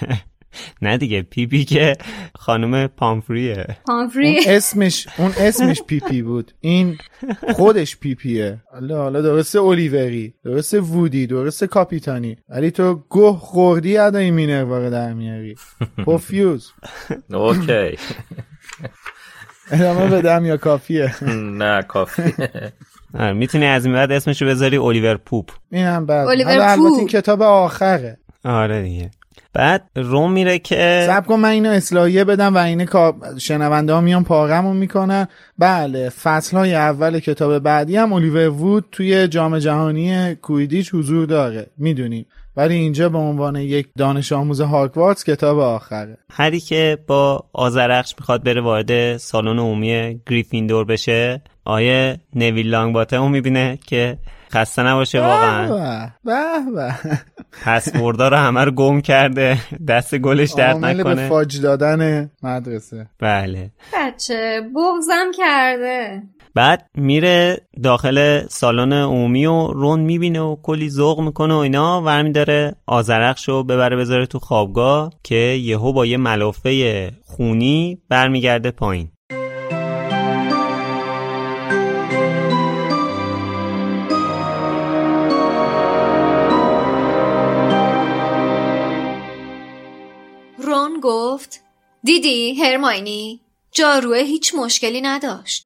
Speaker 2: نه دیگه پی پی که خانم پامفریه.
Speaker 6: پامفری.
Speaker 5: اون اسمش اون اسمش پی پی بود. این خودش پی پیه. حالا حالا درسته اولیوری درسته وودی درسته کاپیتانی. ولی تو گوه خوردی ادای مینروا در میاری. پوفیوز.
Speaker 3: Okay.
Speaker 5: ادامه بدم یا کافیه؟
Speaker 3: نه کافیه.
Speaker 2: می‌تونی از این بعد اسمشو بذاری الیور پوپ.
Speaker 5: اینم بعد. البته
Speaker 6: پوپ.
Speaker 5: این کتاب آخره.
Speaker 2: آره دیگه. بعد روم میره که
Speaker 5: صبر کن من اینو اصلاحیه بدم و اینه شنونده ها میان پاره‌مون می‌کنن. بله فصل های اول کتاب بعدی هم الیور وود توی جام جهانی کویدیچ حضور داره می‌دونیم. ولی اینجا به عنوان یک دانش آموز هاگوارتس کتاب آخره.
Speaker 2: هری که با آزرخش می‌خواد بره وارد سالن عمومی گریفیندور بشه آیه نویل لانگباتم می‌بینه که خسته نباشه واقعا.
Speaker 5: به به به.
Speaker 2: پسوردا رو همه رو گم کرده. دست گلش درد
Speaker 5: عامل به
Speaker 2: نکنه.
Speaker 5: فاج دادن مدرسه.
Speaker 2: بله.
Speaker 6: بچه بغزم کرده.
Speaker 2: بعد میره داخل سالن عمومی و رون می‌بینه و کلی ذوق می‌کنه و اینا. ورمی داره آزرخش رو ببره بذاره تو خوابگاه که یهو با یه ملافه خونی برمیگرده پایین.
Speaker 6: دیدی هرماینی؟ جاروه هیچ مشکلی نداشت.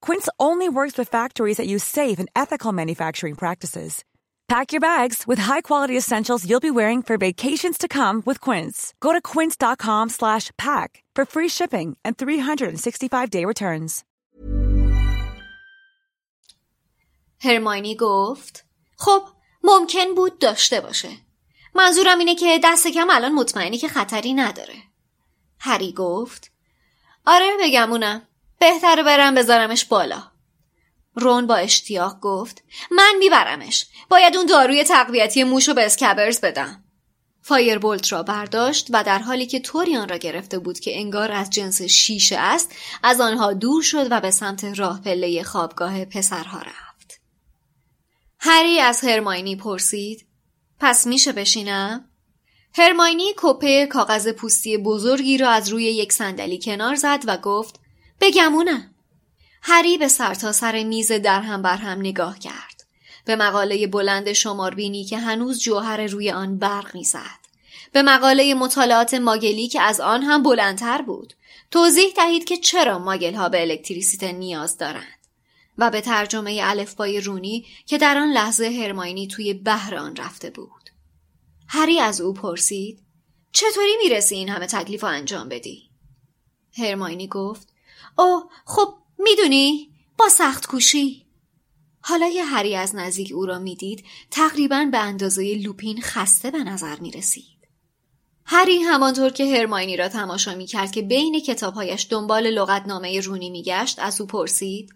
Speaker 7: Quince only works with factories that use safe and ethical manufacturing practices. Pack your bags with high-quality essentials you'll be wearing for vacations to come with Quince. Go to quince.com slash pack for free shipping and 365-day returns.
Speaker 6: هرماینی گفت خب ممکن بود داشته باشه منظورم اینه که دست کم الان مطمئنی که خطری نداره هری گفت آره بگمونم بهتره برم بذارمش بالا. رون با اشتیاق گفت من میبرمش. باید اون داروی تقویتی موش رو به اسکبرز بدم. فایربولت را برداشت و در حالی که توریان را گرفته بود که انگار از جنس شیشه است از آنها دور شد و به سمت راه پله خوابگاه پسرها رفت. هری از هرماینی پرسید پس میشه بشینم؟ هرماینی کپه کاغذ پوستی بزرگی را از روی یک صندلی کنار زد و گفت بگمونم هری به سرتاسر سر میز در هم بر هم نگاه کرد. به مقاله بلند شماربینی که هنوز جوهر روی آن برق می‌زد. به مقاله مطالعات ماگلی که از آن هم بلندتر بود. توضیح دهید که چرا ماگل ها به الکتریسیته نیاز دارند. و به ترجمه الفبای رونی که در آن لحظه هرماینی توی بحر آن رفته بود. هری از او پرسید چطوری می‌رسی این همه تکلیف انجام بدی؟ هرماینی گفت او خب می‌دونی با سخت کوشی حالا یه هری از نزدیک او را می‌دید تقریبا به اندازه لوپین خسته به نظر می رسید. هری همانطور که هرماینی را تماشا می کرد که بین کتابهایش دنبال لغتنامه رونی میگشت از او پرسید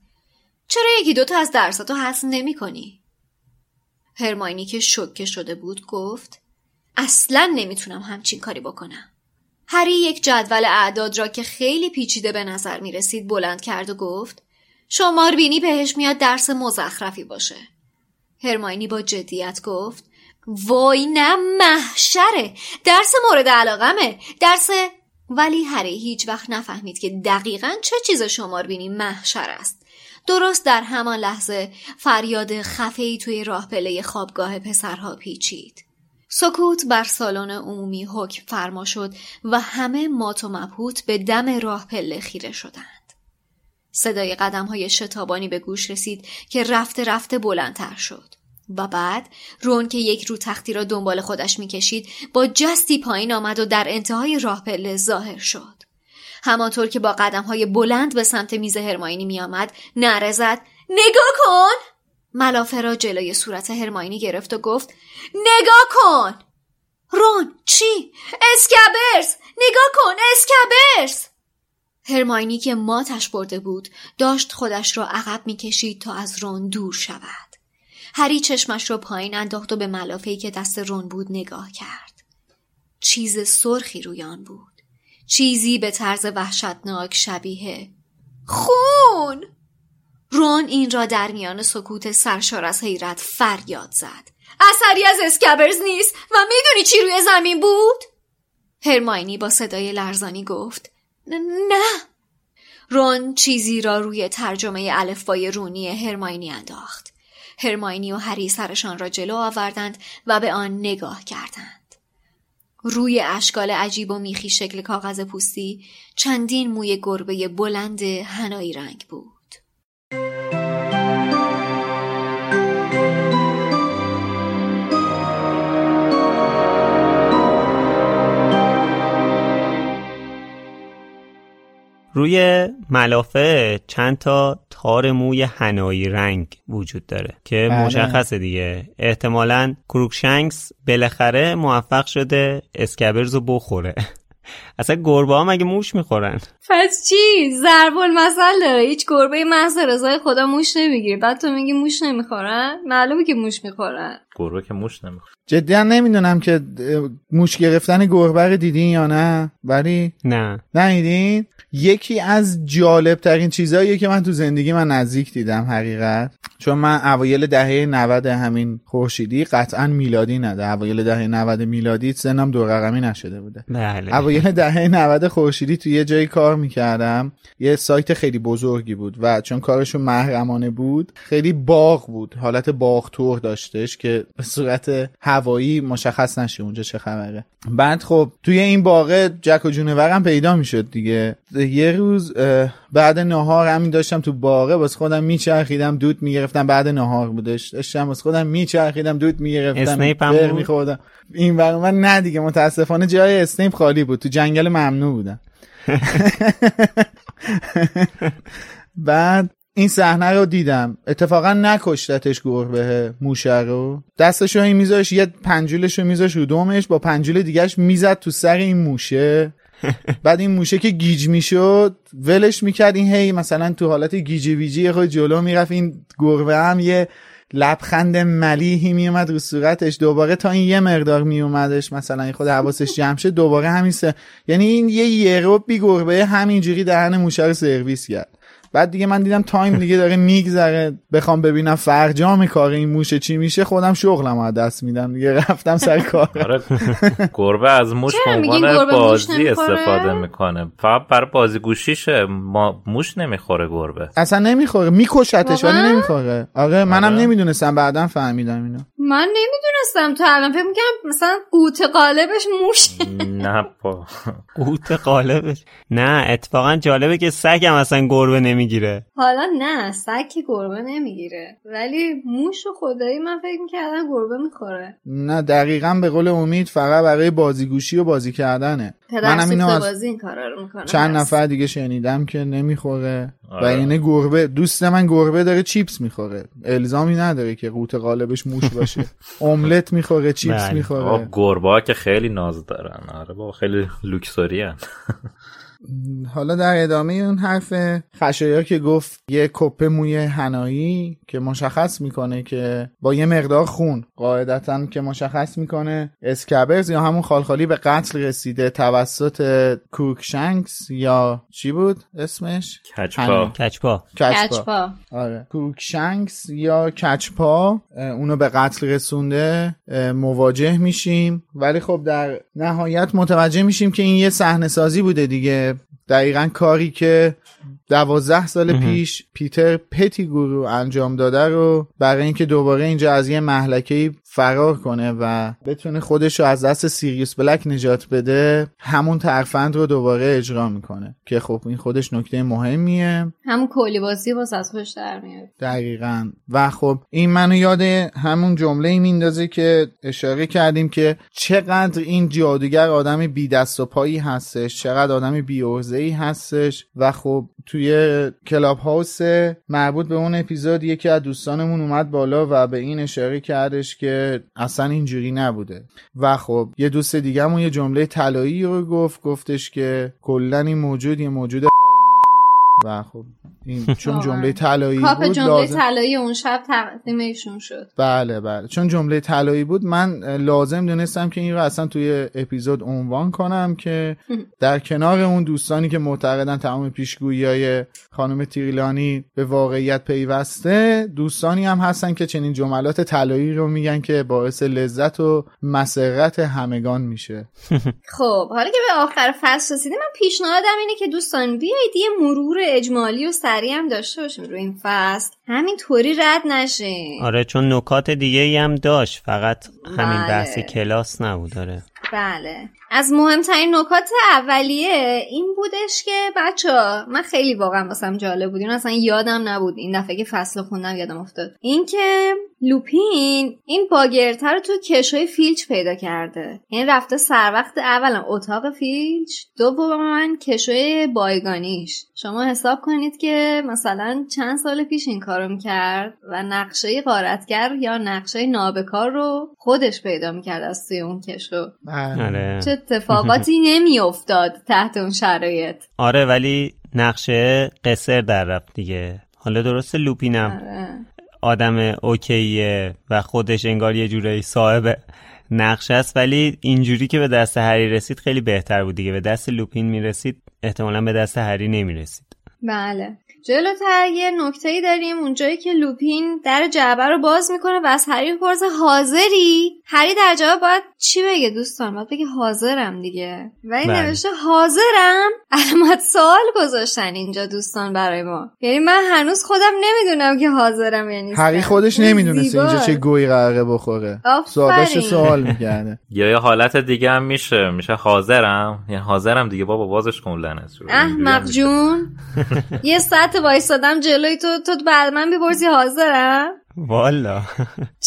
Speaker 6: چرا یکی دوتا از درساتو حذف نمی کنی؟ هرماینی که شکه شده بود گفت اصلا نمی‌تونم همچین کاری بکنم. هری یک جدول اعداد را که خیلی پیچیده به نظر می رسید بلند کرد و گفت شمار بینی بهش میاد درس مزخرفی باشه. هرماینی با جدیت گفت وای نه محشره درس مورد علاقمه درس ولی هری هیچ وقت نفهمید که دقیقا چه چیز شمار بینی محشر است درست در همان لحظه فریاد خفهی توی راه پله خوابگاه پسرها پیچید سکوت بر سالن عمومی حکم فرما شد و همه مات و مبهوت به دم راه پله خیره شدند. صدای قدم های شتابانی به گوش رسید که رفته رفته بلندتر شد و بعد رون که یک رو تختی را دنبال خودش می‌کشید با جستی پایین آمد و در انتهای راه پله ظاهر شد. همانطور که با قدم های بلند به سمت میز هرماینی میآمد نره زد نگاه کن! ملافه را جلوی صورت هرماینی گرفت و گفت نگاه کن رون چی؟ اسکبرز نگاه کن اسکبرز هرماینی که ماتش برده بود داشت خودش را عقب می‌کشید تا از رون دور شود هری چشمش را پایین انداخت و به ملافهی که دست رون بود نگاه کرد. چیز سرخی روی آن بود. چیزی به طرز وحشتناک شبیه خون رون این را در میان سکوت سرشار از حیرت فریاد زد اثری از اسکبرز نیست و می‌دونی چی روی زمین بود؟ هرماینی با صدای لرزانی گفت نه رون چیزی را روی ترجمه الفبای رونی هرماینی انداخت هرماینی و هری سرشان را جلو آوردند و به آن نگاه کردند. روی اشکال عجیب و میخی شکل کاغذ پوستی چندین موی گربه بلند حنایی رنگ بود.
Speaker 2: روی ملافه چند تا تار موی حنایی رنگ وجود داره که بله. مشخصه دیگه. احتمالا کروکشنکس بالاخره موفق شده اسکبرز رو بخوره. اصلا گربه ها مگه موش می‌خورن؟
Speaker 6: پس چی؟ ضرب المثل داره. هیچ گربه محض رضای خدا موش نمی‌گیره. بعد تو میگی موش نمی‌خورن؟ معلومه که موش می‌خورن.
Speaker 3: گربه که موش نمی‌خوره.
Speaker 5: جدی نمی‌دونم که موش گرفتن گربه رو دیدین یا نه ولی
Speaker 2: نه.
Speaker 5: نیدین یکی از جالب ترین چیزهایی که من تو زندگی من نزدیک دیدم حقیقت. چون من اوایل دهه 90 همین خورشیدی قطعا میلادی نده. اوایل دهه 90 میلادی سنم دو رقمی نشده بوده.
Speaker 2: بله.
Speaker 5: اوایل دهه 90 خورشیدی تو یه جایی کار می‌کردم. یه سایت خیلی بزرگی بود و چون کارشون محرمانه بود خیلی باغ بود. حالت باغ تور داشتش که به صورت هوایی مشخص نشه اونجا چه خبره. بعد خب توی این باغ جک و جونورم پیدا می‌شد دیگه. یه روز بعد نهار همین داشتم تو باغه واسه خودم میچرخیدم دود می‌گرفتم. بعد نهار بودش. داشتم واسه خودم میچرخیدم دود می‌گرفتم
Speaker 2: هم
Speaker 5: میخوردم. این برای من نه دیگه متاسفانه جای اسنیپ خالی بود. تو جنگل ممنوع بودم. بعد این صحنه رو دیدم. اتفاقا نکشتتش گربه موشه رو. دستش رو این میذاش یه پنجولش رو میذاش رو دومش با پنجول دیگهش می‌زد تو سر این موشه. بعد این موشه که گیج می‌شد ولش می‌کرد. این هی مثلا تو حالت گیجی ویجی خود جلو می‌رفت. این گربه هم یه لبخند ملیحی میومد رو صورتش. دوباره تا این یه مقدار میومدش مثلا این خود حواسش جمع شد دوباره همین یعنی این یه یه بی گربه همینجوری دهن موشه رو سرویس کرد. بعد دیگه من دیدم time دیگه داره میگذره. بخوام ببینم فرجام کار این موشه چی میشه. خودم شغلم از دست میدم. دیگه رفتم سر کار.
Speaker 3: آره. گربه از موش عنوان بازی استفاده می‌کنه؟ فقط برای بازی گوشیشه ما موش نمی‌خوره گربه.
Speaker 5: اصلا نمی‌خوره. میکشتش ولی نمی‌خوره. آره منم آره. نمی‌دونستم. بعدا فهمیدم اینو.
Speaker 6: من نمی‌دونستم تا الان. فکر می‌کنم مثلا قوت غالبش موش
Speaker 3: نه با
Speaker 2: قوت قالبش. نه اتفاقا جالبه که سگ هم اصلا گربه نمی‌گیره
Speaker 6: حالا نه سگ که گربه نمی‌گیره. ولی موش و خدایی من فکر می‌کردم گربه می‌خوره.
Speaker 5: نه دقیقا به قول امید فقط برای بازیگوشی و بازی کردنه.
Speaker 6: منم اینو از این کارا رو
Speaker 5: چند نفر دیگه شنیدم که نمی‌خوره و این گربه دوست من گربه داره چیپس می‌خوره. الزامی نداره که قوت قالبش موش باشه. املت می‌خوره چیپس. می‌خوره.
Speaker 3: گربه که خیلی ناز دارن. آره با خیلی لوکسوری.
Speaker 5: حالا در ادامه اون حرف خشایار که گفت یه کپه موی حنایی که مشخص می‌کنه که با یه مقدار خون قاعدتا که مشخص می‌کنه اسکبرز یا همون خالخالی به قتل رسیده توسط کروکشنکس یا چی بود اسمش؟ کج‌پا.
Speaker 2: کج‌پا.
Speaker 5: کج‌پا.
Speaker 4: کج‌پا.
Speaker 5: آره. کروکشنکس یا کج‌پا اونو به قتل رسونده مواجه میشیم. ولی خب در نهایت متوجه میشیم که این یه صحنه سازی بوده دیگه. دقیقا کاری که دوازده سال پیش پیتر پتیگورو انجام داده رو برای اینکه دوباره اینجا از یه محلکه فرار کنه و بتونه خودش رو از دست سیریوس بلک نجات بده همون ترفند رو دوباره اجرا می‌کنه که خب این خودش نکته مهمیه.
Speaker 4: همون کلی بازی باز از خوش در میاد
Speaker 5: دقیقا. و خب این منو یاد همون جمله ای میندازه که اشاره کردیم که چقدر این جادوگر آدم بی دست و پایی هستش چقدر آدم بی ای هستش و خب توی کلاب هاوس مربوط به اون اپیزود یکی از دوستانمون اومد بالا و به این اشاره کردش که اصلا اینجوری نبوده. و خب یه دوست دیگهمون یه جمله طلایی رو گفت گفتش که کلا این موجود یه موجود و خب این چون جمله طلایی بود
Speaker 4: جمله
Speaker 5: لازم
Speaker 4: طلایی اون شب تقدیم ایشون شد.
Speaker 5: بله بله. چون جمله طلایی بود من لازم دونستم که این رو اصلا توی اپیزود عنوان کنم که در کنار اون دوستانی که معتقدن تمام پیشگویی های خانم تیریلانی به واقعیت پیوسته دوستانی هم هستن که چنین جملات طلایی رو میگن که باعث لذت و مسرت همگان میشه.
Speaker 4: خب حالا که به آخر فصل رسیدیم من پیشنهادم اینه که دوستان بیایید یه مرور اجمالی و سریع هم داشته باشیم روی این فصل. همینطوری رد نشیم
Speaker 2: آره چون نکات دیگه ای هم داشت. فقط همین
Speaker 4: بله.
Speaker 2: بحث کلاس نبود داره
Speaker 4: بله. از مهمترین نکات اولیه این بودش که بچه من خیلی واقعا واسم جالب بود. این اصلا یادم نبود. این دفعه که فصل خوندم یادم افتاد. اینکه لوپین این باگرته رو تو کشوی فیلچ پیدا کرده. این رفته سر وقت اولا. اتاق فیلچ دوم من کشوی بایگانیش. شما حساب کنید که مثلا چند سال پیش این کارو می‌کرد و نقشه قارتگر یا نقشه نابکار رو خودش پیدا می‌کرد از توی اون کشو.
Speaker 5: بله.
Speaker 2: آره.
Speaker 4: چه اتفاقاتی نمیافتاد تحت اون شرایط؟
Speaker 2: آره ولی نقشه قصر در رفت دیگه. حالا درسته لوپینم
Speaker 4: آره.
Speaker 2: آدم اوکیه و خودش انگار یه جورایی صاحب نقشه است ولی اینجوری که به دست هری رسید خیلی بهتر بود دیگه. به دست لوپین می‌رسید احتمالا به دست هری نمی‌رسید.
Speaker 4: بله. جلوتر یه نکته ای داریم اونجایی که لوپین در جعبه رو باز می‌کنه و از هری می‌پرسه حاضری؟ هری در جواب باید چی بگه دوستان؟ باید بگه حاضرم دیگه. و این
Speaker 2: بله.
Speaker 4: نوشته حاضرم؟ علامت سوال گذاشتن اینجا دوستان برای ما. یعنی من هنوز خودم نمی‌دونم که حاضرم یعنی
Speaker 5: هری خودش نمی‌دونسته
Speaker 4: زیبا.
Speaker 5: اینجا چه گویی قراره بخوره. سوالش سوال می‌کرده.
Speaker 3: یا یه حالت دیگه هم میشه. میشه حاضرم. یعنی حاضرم دیگه. بابا بازش کن لعنت
Speaker 4: احمق. جون. یه ساعت وایستادم جلوی تو تو بعد من بپرسی حاضرم؟
Speaker 2: والا.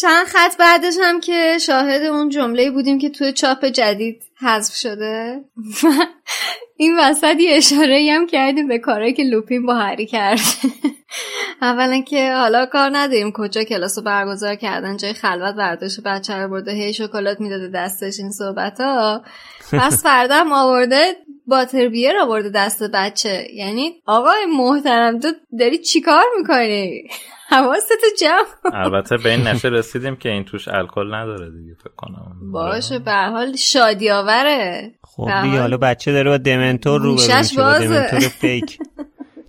Speaker 4: چند خط بعدش هم که شاهد اون جمله بودیم که توی چاپ جدید حذف شده. و این وسط یه اشاره هم کردیم به کارهایی که لوپین با هری کرد. اولا که حالا کار نداریم. کجا کلاس رو برگزار کردن؟ جای خلوت برداشت بچه رو برده. هی شکلات می‌داده دستش این صحبت ها پس فردا هم آورده باتر بیر آورده دست بچه. یعنی آقای محترم تو داری چیکار می‌کنی؟ حواستو جمع.
Speaker 3: البته به این نشه رسیدیم که این توش الکل نداره دیگه فکر کنم.
Speaker 4: باشه به هر حال شادی آوره
Speaker 2: خب دیگه
Speaker 4: حال
Speaker 2: حالا بچه داره با دمنتور
Speaker 4: گوشش
Speaker 2: میشه با. دمنتور فیک.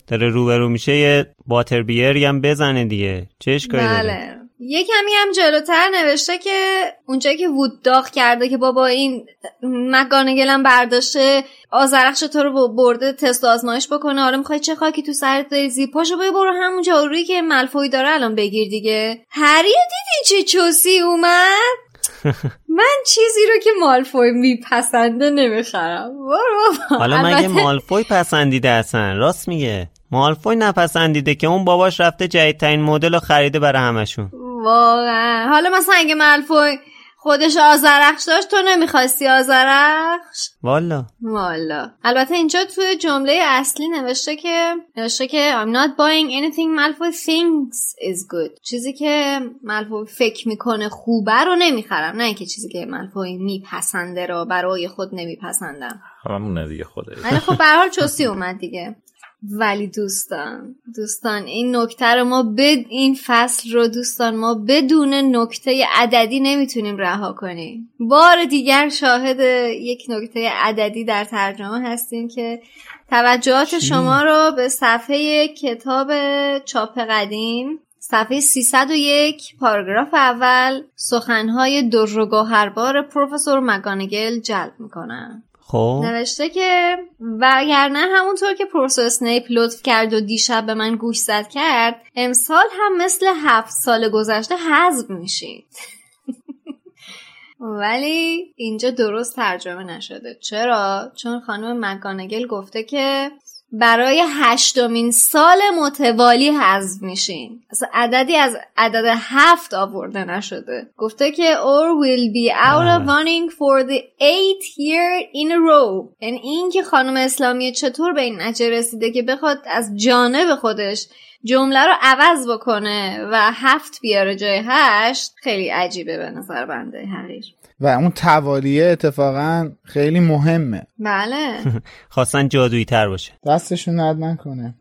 Speaker 2: داره روبرو میشه یه باتر بیری هم بزنه دیگه. چه اشکالی داره؟
Speaker 4: بله. یه کمی هم جلوتر نوشته که اونجایی که وود داغ کرده که بابا این مگانگلم برداشته آزرخش تو رو برده تست آزمایش بکنه آره می‌خوای چه خاکی تو سرت بریزی؟ پاشو بیا برو همون جارویی که ملفوی داره الان بگیر دیگه. هری دیدی چه چوسی اومد؟ من چیزی رو که مالفوی میپسنده نمی‌خرم. برو
Speaker 2: حالا مگه مالفوی پسندیده اصلا راست میگه. مالفوی نپسندیده که اون باباش رفته جدیدترین مدل رو خریده برای همشون.
Speaker 4: واقعا. حالا مثلا اگه ملفوی خودش آزرخش داشت تو نمی‌خواستی آزرخش
Speaker 2: والا.
Speaker 4: والا. البته اینجا توی جمله اصلی نوشته که نوشته که I'm not buying anything. ملفوی thinks is good. چیزی که ملفوی فکر می‌کنه خوبه رو نمی‌خرم. نه اینکه چیزی که ملفوی میپسنده رو برای خود نمیپسندم.
Speaker 3: همونه دیگه خوده
Speaker 4: ولی خب به حال چوسی اومد دیگه. ولی دوستان دوستان این نکته رو ما بد این فصل رو دوستان ما بدون نکته عددی نمی‌تونیم رها کنیم. بار دیگر شاهد یک نکته عددی در ترجمه هستیم که توجهات شما رو به صفحه کتاب چاپ قدیم صفحه 301 پاراگراف اول سخنهای در و گوهربار پروفسور مگانگل جلب می‌کنن
Speaker 2: خب.
Speaker 4: نوشته که وگرنه همونطور که پروفسور اسنیپ لطف کرد و دیشب به من گوش زد کرد امسال هم مثل هفت سال گذشته حذف میشید. ولی اینجا درست ترجمه نشده. چرا؟ چون خانم مکانگل گفته که برای هشتمین سال متوالی حذف میشین. اصلا عددی از عدد هفت آورده نشده. گفته که or will be out of running for the eighth year in a row. یعنی این که خانم اسلامی چطور به این نتیجه رسیده که بخواد از جانب خودش جمله رو عوض بکنه و هفت بیاره جای هشت خیلی عجیبه به نظر بنده حقیر.
Speaker 5: و اون توالیه اتفاقا خیلی مهمه.
Speaker 4: بله.
Speaker 2: خواستن جادویی تر باشه.
Speaker 5: دستشون درد نکنه.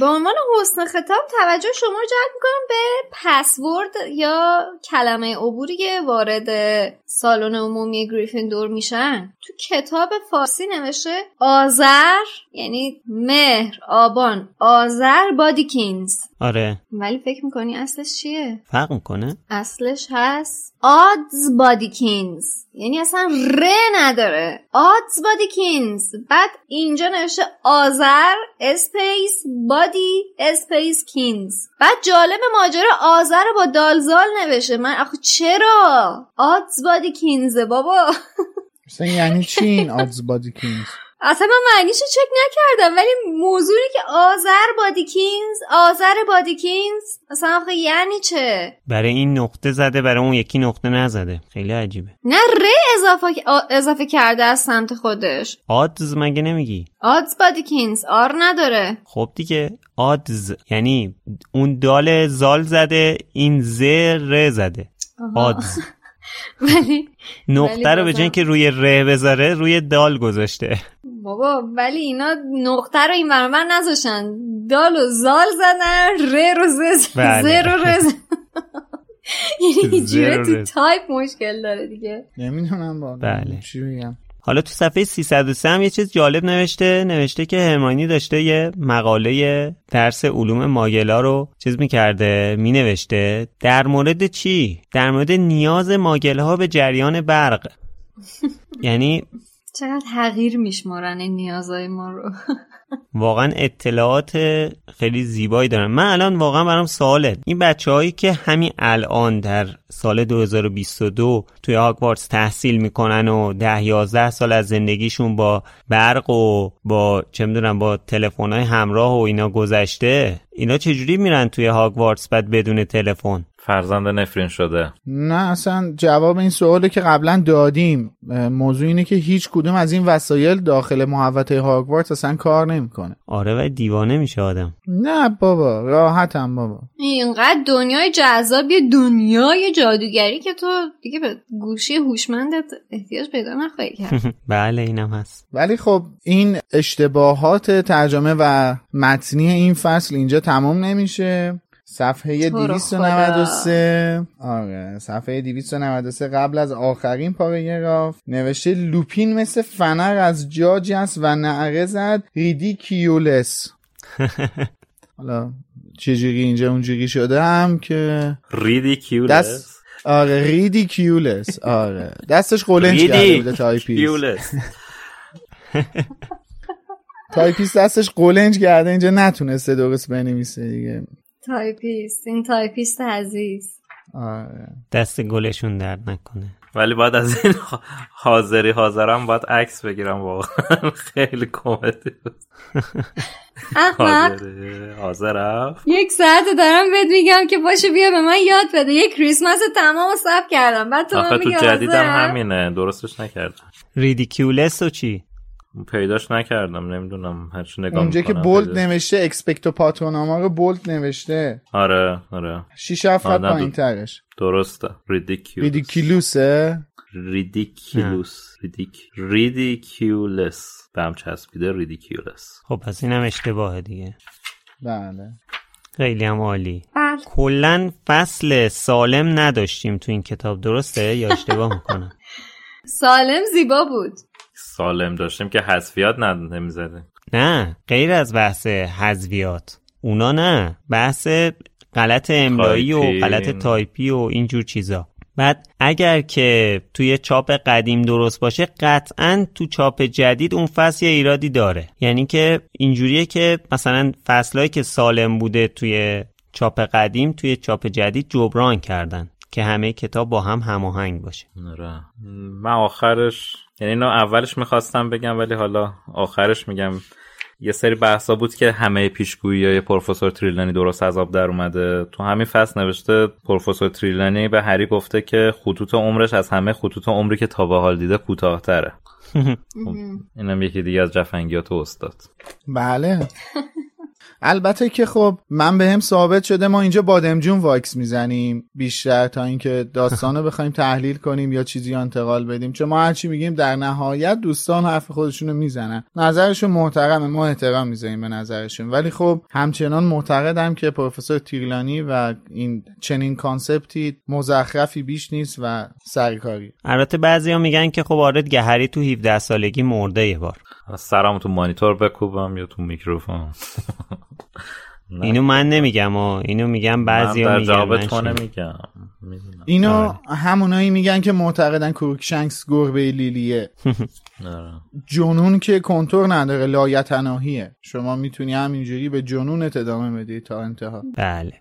Speaker 4: به عنوان حسن ختام توجه شما رو جلب می‌کنم به پسورد یا کلمه عبوری که وارد سالن عمومی گریفیندور میشن. تو کتاب فارسی نوشته آذر یعنی مهر آبان. آذر بادیکینز
Speaker 2: آره.
Speaker 4: ولی فکر می‌کنی اصلش چیه؟
Speaker 2: فرق می‌کنه؟
Speaker 4: اصلش هست Oddsbodikins یعنی اصلا ر نداره. Oddsbodikins بعد اینجا نوشته آذر space بادی space کینز بعد جالب ماجرا آذر با دال ذال نوشته. من آخه چرا؟ Oddsbodikins ه بابا.
Speaker 5: یعنی چی این Oddsbodikins
Speaker 4: اصلا من معنیشو چک نکردم ولی موضوعی که آذر بادیکینز آذر بادیکینز اصلا آخه یعنی چه؟
Speaker 2: برای این نقطه زده برای اون یکی نقطه نزده. خیلی عجیبه.
Speaker 4: نه ر اضافه, اضافه کرده از سمت خودش.
Speaker 2: آدز مگه نمیگی؟
Speaker 4: آدز بادیکینز آر نداره.
Speaker 2: خب دیگه آدز یعنی اون دال زال زده این ز ر زده. آدز.
Speaker 4: ولی
Speaker 2: نقطه رو به جای که روی ره بذاره روی دال گذاشته.
Speaker 4: بابا ولی اینا نقطه رو این برابر نذاشتن دال و زال زدن ره رو ز
Speaker 2: بله.
Speaker 4: رو رز یعنی اینجوره تو تایپ مشکل داره دیگه
Speaker 5: نمی‌دونم با
Speaker 2: بله.
Speaker 5: چی بگم
Speaker 2: حالا تو صفحه 303 هم یه چیز جالب نوشته نوشته که هرمانی داشته یه مقاله درس علوم ماگلا رو چیز می‌کرده مینوشته در مورد چی؟ در مورد نیاز ماگله ها به جریان برق یعنی
Speaker 4: چقدر حقیر میشمارن این نیازهای ما رو.
Speaker 2: واقعا اطلاعات خیلی زیبایی دارن. من الان واقعا برام سواله. این بچه هایی که همین الان در سال 2022 توی هاگوارتس تحصیل می‌کنن و ده یازده سال از زندگیشون با برق و با چه می‌دونم با تلفن های همراه و اینا گذشته اینا چجوری میرن توی هاگوارتس بعد بدون تلفن؟
Speaker 3: فرزند نفرین شده.
Speaker 5: نه اصلا جواب این سواله که قبلا دادیم موضوع اینه که هیچ کدوم از این وسایل داخل محوطه هاگوارتس اصلا کار نمی‌کنه.
Speaker 2: آره و دیوانه میشه آدم.
Speaker 5: نه بابا راحتم بابا.
Speaker 4: اینقدر دنیای جذابی دنیای جادوگری که تو دیگه به گوشی هوشمندت احتیاج پیدا نخواهی کرد.
Speaker 2: بله اینم هست.
Speaker 5: ولی خب این اشتباهات ترجمه و متنی این فصل اینجا تمام نمیشه. صفحه 293 آره صفحه 293 قبل از آخرین پاراگراف. نوشته لوپین مثل فنر از جا جست و نعره زد ریدیکیولس. حالا چجوری اینجا اونجوری شده هم که
Speaker 3: ریدیکیولس؟
Speaker 5: دست آره ریدیکیولس. آره. دستش قلنج کرده بوده تایپیست. تایپیست دستش قلنج کرده اینجا نتونسته درست بنویسه دیگه.
Speaker 4: تایپیست این تایپیست عزیز.
Speaker 5: آره.
Speaker 2: دست گلشون درد نکنه.
Speaker 3: ولی باید از این حاضری حاضرم باید عکس بگیرم واقعا. خیلی کمدی بود
Speaker 4: احمق
Speaker 3: حاضر
Speaker 4: یک ساعت دارم بهت میگم که باشه بیا به من یاد بده. یک کریسمس تمام صبر کردم. بعد تو من
Speaker 3: تو
Speaker 4: میگم
Speaker 3: جدیدم
Speaker 4: حاضرم.
Speaker 3: همینه. درستش نکردم.
Speaker 2: ریدیکیولس و چی؟
Speaker 3: پیداش نکردم نمی‌دونم هرچی نگاه
Speaker 5: اونجا که bold
Speaker 3: پیداش-
Speaker 5: نوشته اکسپکتو پاتروناما رو bold نوشته.
Speaker 3: آره آره.
Speaker 5: 6 7 خط
Speaker 3: آره،
Speaker 5: پایین ترش.
Speaker 3: درسته. ریدیکیولس
Speaker 5: ریدیکیلوسه
Speaker 3: ریدیکیولوس ریدیک ریدیکیولس به هم چسبیده ریدیکیولس
Speaker 2: خب پس اینم اشتباهه دیگه.
Speaker 5: بله.
Speaker 2: خیلی هم عالی.
Speaker 4: بله.
Speaker 2: کلا فصل سالم نداشتیم تو این کتاب. درسته؟ یا اشتباه می‌کنم؟
Speaker 4: سالم زیبا بود.
Speaker 3: سالم داشتیم که حذفیات نمی‌زده
Speaker 2: نه غیر از بحث حذویات اونا نه بحث غلط املایی و. غلط تایپی و اینجور چیزا. بعد اگر که توی چاپ قدیم درست باشه قطعا تو چاپ جدید اون فصل یه ایرادی داره. یعنی که اینجوریه که مثلا فصلهایی که سالم بوده توی چاپ قدیم توی چاپ جدید جبران کردن. که همه کتاب با هم هماهنگ باشه.
Speaker 3: آره. من آخرش یعنی اینو اولش می‌خواستم بگم ولی حالا آخرش میگم. یه سری بحثا بود که همه پیشگویی های پروفسور تریلانی درست از آب در اومده. تو همین فصل نوشته پروفسور تریلانی به هری گفته که خطوط عمرش از همه خطوط عمری که تا به حال دیده کوتاهتره. خب، اینم یکی دیگه از جفنگیات استاد.
Speaker 5: بله. البته که خب من به هم ثابت شده ما اینجا بادمجون واکس می‌زنیم. بیشتر تا اینکه داستان رو بخوایم تحلیل کنیم یا چیزی رو انتقال بدیم. چون ما هرچی میگیم در نهایت دوستان حرف خودشونو می‌زنن. نظرشون محترمه ما احترام می‌ذاریم به نظرشون. ولی خب همچنان معتقدم که پروفسور تریلانی و این چنین concept ی مزخرفی بیش نیست و سرکاری.
Speaker 2: البته بعضیا میگن که خب آره دیگه هری تو 17 سالگی مرده یه بار.
Speaker 3: سرم تو مانیتور بکوبم یا تو میکروفون؟ نه.
Speaker 2: اینو من نمیگم و اینو میگم
Speaker 3: من
Speaker 2: بعضیا
Speaker 3: در
Speaker 2: میگن
Speaker 3: جواب
Speaker 2: من
Speaker 3: تو. نمیگم. می‌دونم.
Speaker 5: اینو همونایی میگن که معتقدن کروکشنکس گربه لیلیه.
Speaker 3: آره.
Speaker 5: جنون که کنتور نداره لایتناهیه. شما می‌تونی همینجوری به جنونت ادامه بدی تا انتها.
Speaker 2: بله.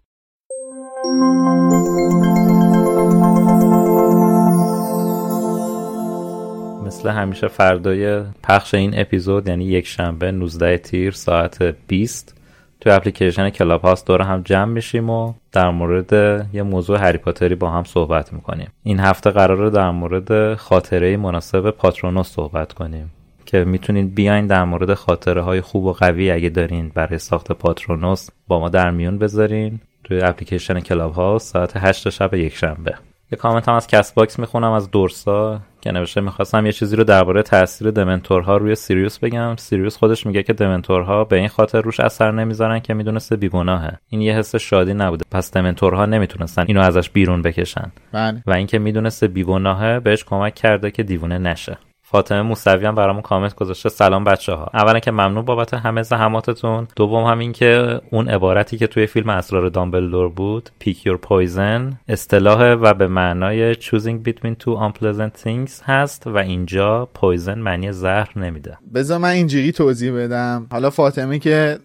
Speaker 3: مثل همیشه فردای پخش این اپیزود یعنی یک شنبه 19 تیر ساعت 20 تو اپلیکیشن کلاب هاوس دور هم جمع میشیم و در مورد یه موضوع هری پاتری با هم صحبت می‌کنیم. این هفته قراره در مورد خاطره مناسب پاترونوس صحبت کنیم که می‌تونید بیاین در مورد خاطره های خوب و قوی اگه دارین برای ساخت پاترونوس با ما در میون بذارین توی اپلیکیشن کلاب هاوس ساعت 8 شب یک شنبه یه کامنت هم از کست باکس می‌خونم از دورسا. که نوشته می‌خواستم یه چیزی رو درباره تاثیر دمنتورها روی سیریوس بگم. سیریوس خودش میگه که دمنتورها به این خاطر روش اثر نمی‌ذارن که می‌دونسته بیگناهه. این یه حس شادی نبوده. پس دمنتورها نمی‌تونستن اینو ازش بیرون بکشن.
Speaker 5: بله.
Speaker 3: و اینکه می‌دونسته بیگناهه بهش کمک کرده که دیوونه نشه. فاطمه موسوی هم برامون کامنت گذاشته. سلام بچه ها اولا که ممنون بابت همه زحماتتون. دوم هم این که اون عبارتی که توی فیلم اسرار دامبلدور بود pick your poison اصطلاح و به معنای choosing between two unpleasant things هست و اینجا poison معنی زهر نمیده.
Speaker 5: بذار من اینجوری توضیح بدم. حالا فاطمه که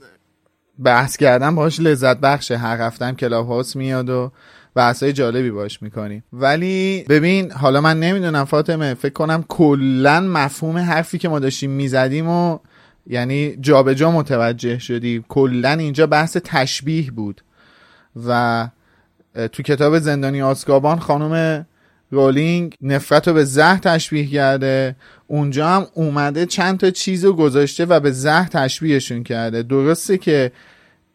Speaker 5: بحث کردم باش لذت بخشه. هر هفتم کلاب هاوس میاد و بحثای جالبی باش می‌کنیم ولی ببین حالا من نمی‌دونم فاطمه فکر کنم کلا مفهوم حرفی که ما داشتیم می‌زدیم و یعنی جابجا جا متوجه شدی. کلا اینجا بحث تشبیه بود. و تو کتاب زندانی آسکابان خانم رولینگ نفرت رو به زهر تشبیه کرده. اونجا هم اومده چند تا چیز رو گذاشته و به زهر تشبیهشون کرده. درسته که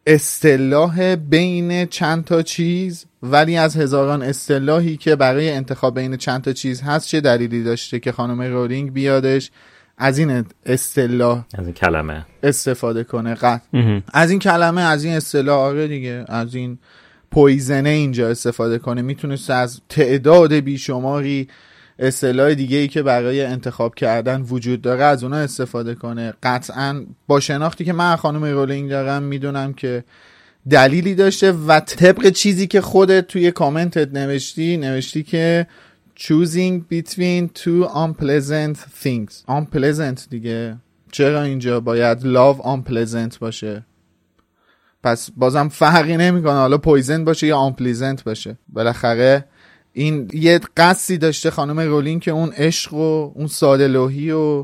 Speaker 5: اصطلاح بین چند تا چیز ولی از هزاران اصطلاحی که برای انتخاب بین چند تا چیز هست چه دلیلی داشته که خانم رولینگ بیادش از این اصطلاح
Speaker 3: از این کلمه؟
Speaker 5: استفاده کنه؟ قطع. از این کلمه از این اصطلاح آره دیگه از این پویزنه اینجا استفاده کنه. می‌تونست از تعداد بیشماری اصطلاح دیگه ای که برای انتخاب کردن وجود داره از اونا استفاده کنه. قطعا با شناختی که من خانم رولینگ دارم می‌دونم که دلیلی داشته و طبق چیزی که خودت توی کامنتت نوشتی نوشتی که choosing between two unpleasant things. unpleasant دیگه. چرا اینجا باید love unpleasant باشه؟ پس بازم فرقی نمی‌کنه. حالا poison باشه یا unpleasant باشه. بالاخره این یه قصدی داشته خانم رولینگ که اون عشق و اون ساده و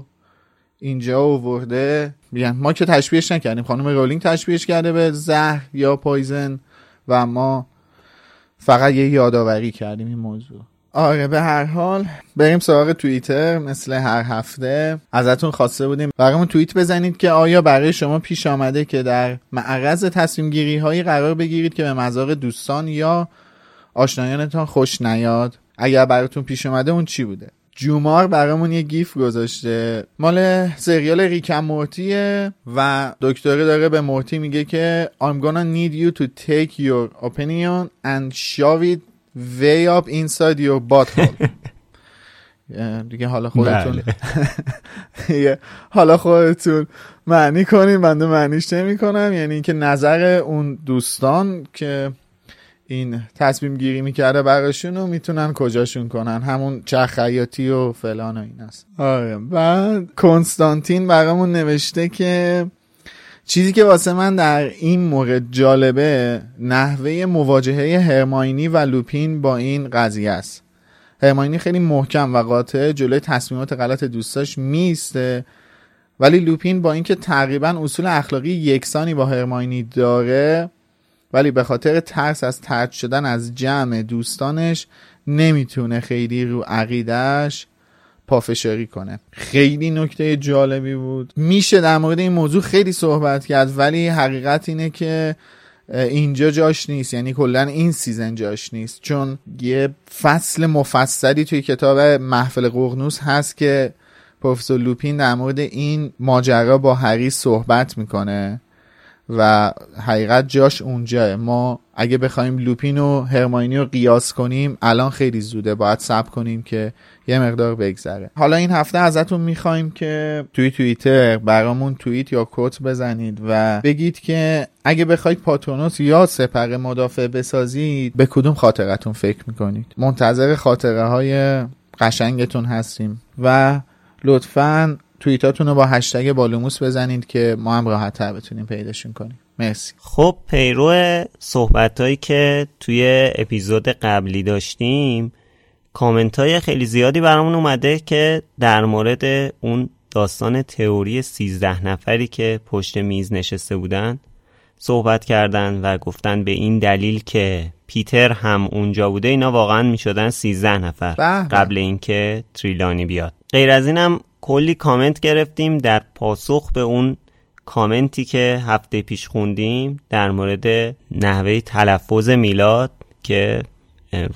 Speaker 5: اینجا آورده. میگن ما که تشبیهش نکردیم. خانم رولینگ تشبیهش کرده به زهر یا poison و ما فقط یه یادآوری کردیم این موضوع. آره به هر حال بریم سراغ توییتر مثل هر هفته. ازتون خواسته بودیم برامون توییت بزنید که آیا برای شما پیش آمده که در معرض تصمیم گیری هایی قرار بگیرید که به مذاق دوستان یا آشنایانتان خوش نیاد. اگر براتون پیش اومده اون چی بوده؟ جومار برامون یه گیف گذاشته. مال سریال ریکم مورتیه و دکتر داره به مورتی میگه که I'm gonna need you to take your opinion and shove it way up inside your butthole. دیگه حالا خودتون حالا خودتون معنی کنیم بنده معنیش نمی کنم یعنی اینکه نظر اون دوستان که این تصمیم گیری می‌کرده براشون رو می‌تونن کجاشون کنن. همون چرخ خیاطی و فلان و این است. آره بعد کنستانتین برامون نوشته که چیزی که واسه من در این مورد جالبه نحوه مواجهه هرماینی و لوپین با این قضیه است. هرماینی خیلی محکم و قاطع جلوی تصمیمات غلط دوستاش میسته ولی لوپین با اینکه تقریبا اصول اخلاقی یکسانی با هرماینی داره ولی به خاطر ترس از طرد شدن از جمع دوستانش نمی‌تونه خیلی رو عقیدهش پافشاری کنه. خیلی نکته جالبی بود. میشه در مورد این موضوع خیلی صحبت کرد ولی حقیقت اینه که اینجا جاش نیست. یعنی کلا این season جاش نیست. چون یه فصل مفصلی توی کتاب محفل ققنوس هست که پروفسور لوپین در مورد این ماجرا با هری صحبت می‌کنه. و حقیقت جاش اونجاه ما اگه بخوایم لوپین و هرماینی رو قیاس کنیم الان خیلی زوده. باید سب کنیم که یه مقدار بگذره. حالا این هفته ازتون می‌خوایم که توی توییتر برامون توییت یا کوت بزنید و بگید که اگه بخواید پاترونوس یا سپر مدافع بسازید به کدوم خاطرتون فکر می‌کنید؟ منتظر خاطره های قشنگتون هستیم. و لطفا توییتاتون رو با هشتگ بالوموس بزنید که ما هم راحت تر بتونیم پیداشون کنیم. مرسی.
Speaker 2: خب پیرو صحبت هایی که توی اپیزود قبلی داشتیم کامنت های خیلی زیادی برامون اومده که در مورد اون داستان تئوری سیزده نفری که پشت میز نشسته بودن صحبت کردن و گفتن به این دلیل که پیتر هم اونجا بوده اینا واقعا می شدن سیزده نفر قبل اینکه تریلانی بیاد. غیر از اینم کلی کامنت گرفتیم در پاسخ به اون کامنتی که هفته پیش خوندیم در مورد نحوه تلفظ میلاد که